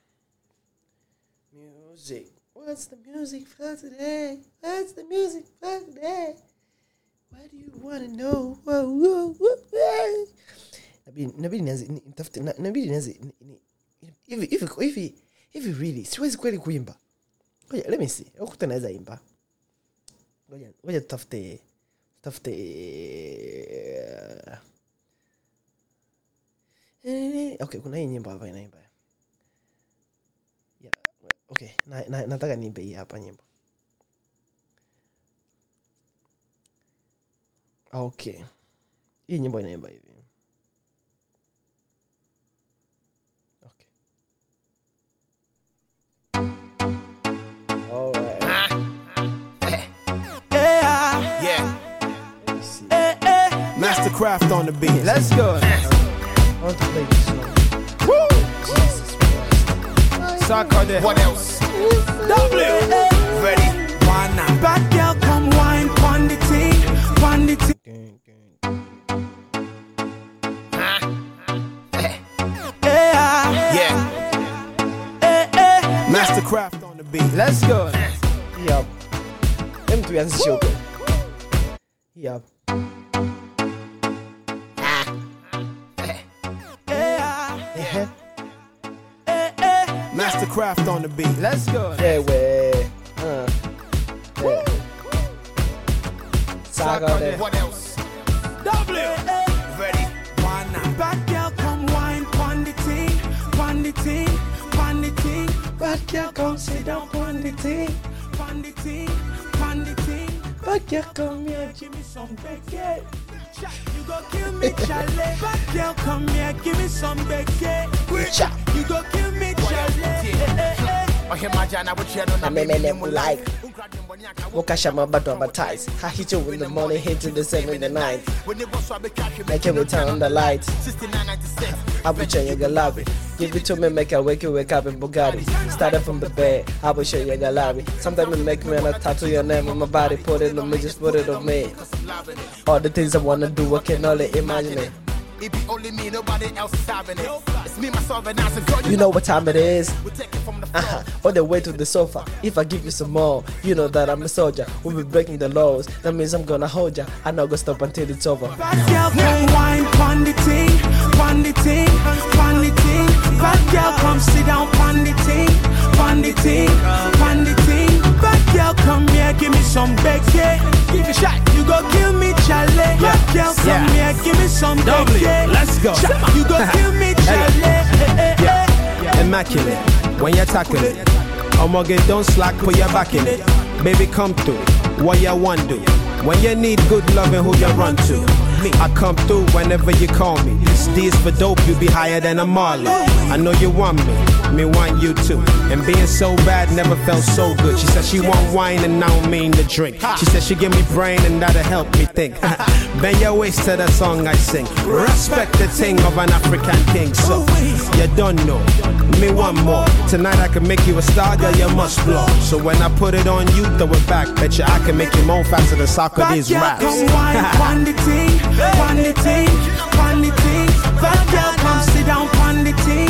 music. What's the music for today? What's the music for today? Why do you want to know? Whoa, whoa, whoa. Inabidi- inabidi nianze ni- nitafute na- inabidi nianze ni- ni- hivi hivi hivi hivi really siwezi kweli kuimba. Ngoja let me see. Ukuta naweza imba. Ngoja ngoja tutafute tutafute eh, eh, eh, eh. okay kuna hii nyimbo hapa inaimba yeah, okay na, na, nataka niimbe hii hapa nyimbo. Ah, okay. Hii nyimbo inaimba hivi. Okay. Alright. Ah, ah. eh, eh, yeah, eh, Let me see. Mastercraft on the beat. Let's go. I want to play this Christ. Sarkodie. What else? W. Ready? Why not? Bad girl, come wine, pon the thing, pon the thing. Gang, gang. Yeah, Yeah. Mastercraft on the beat. let's go. Yup. Hem tuanzishe huko. Yup. Ehe. Mastercraft on the beat. Let's go. Yeah, Ewe. Uh. Yeah. Sarkodie. What else? W. Ready? Why not? Bad girl, come wine, pon the thing, pon the thing, pon the thing, Bad girl, come sit down on the thing. pon the thing, pon the thing. Bad girl, come here. Give me some bacon. You go kill me, Charlie. Bad girl, come here, give me some bacon. Cha. You go kill me, Charlie. Eh, eh, eh. ohemajana wokyerɛ no na Ameme memene ne mu mu like advertise. I hit you in the morning, hit the seven in the night. Make every on the light. 6996 I will show you Galabi. Give it to me, make I wake you wake up in Bugatti. Started from the bed, you Galabi. Sometimes you make me and I tattoo your name on my body, put it on me, just put it on me. All the things I wanna do, I can only imagine it. It be only me, nobody else is having it. It's me, myself, and I. So girl, You know what time it is? we take it from the. Uh-huh. All the way to the sofa. If I give you some more, you know that I'm a soldier. We'll be breaking the laws. That means I'm gonna hold ya. I'm not gonna stop until it's over. Bad girl, come wine, pon the thing, pon the thing, pon the thing. Bad girl, come sit down, pon the thing, pon the thing, pon the thing. Girl, come here, give me some bacon. Give a shot, you go kill me, Charlie. Bad girl, come Yeah. here, give me some bacon. let's go. Shot, you go kill me, Charlie. Eh, eh, eh. Immaculate when you're tackling it. Omoge, don't slack, put your back in it. Baby, come through. What you want do? When you need good loving, who you run to? Me, I come through whenever you call me. This D is for dope, you be higher than a Marley. I know you want me, me want you too. And being so bad never felt so good. She said she want wine and I don't mean to drink. She said she give me brain and that'll help me think. Bend your waist to the song I sing. Respect the thing of an African king. So you don't know. Give me one more. Tonight I can make you a star, girl, you must blow. So when I put it on you, throw it back. Bet you I can make you more faster than Socrates raps. Come wine, one the thing, one the thing, one the thing. That girl come sit down, one the thing.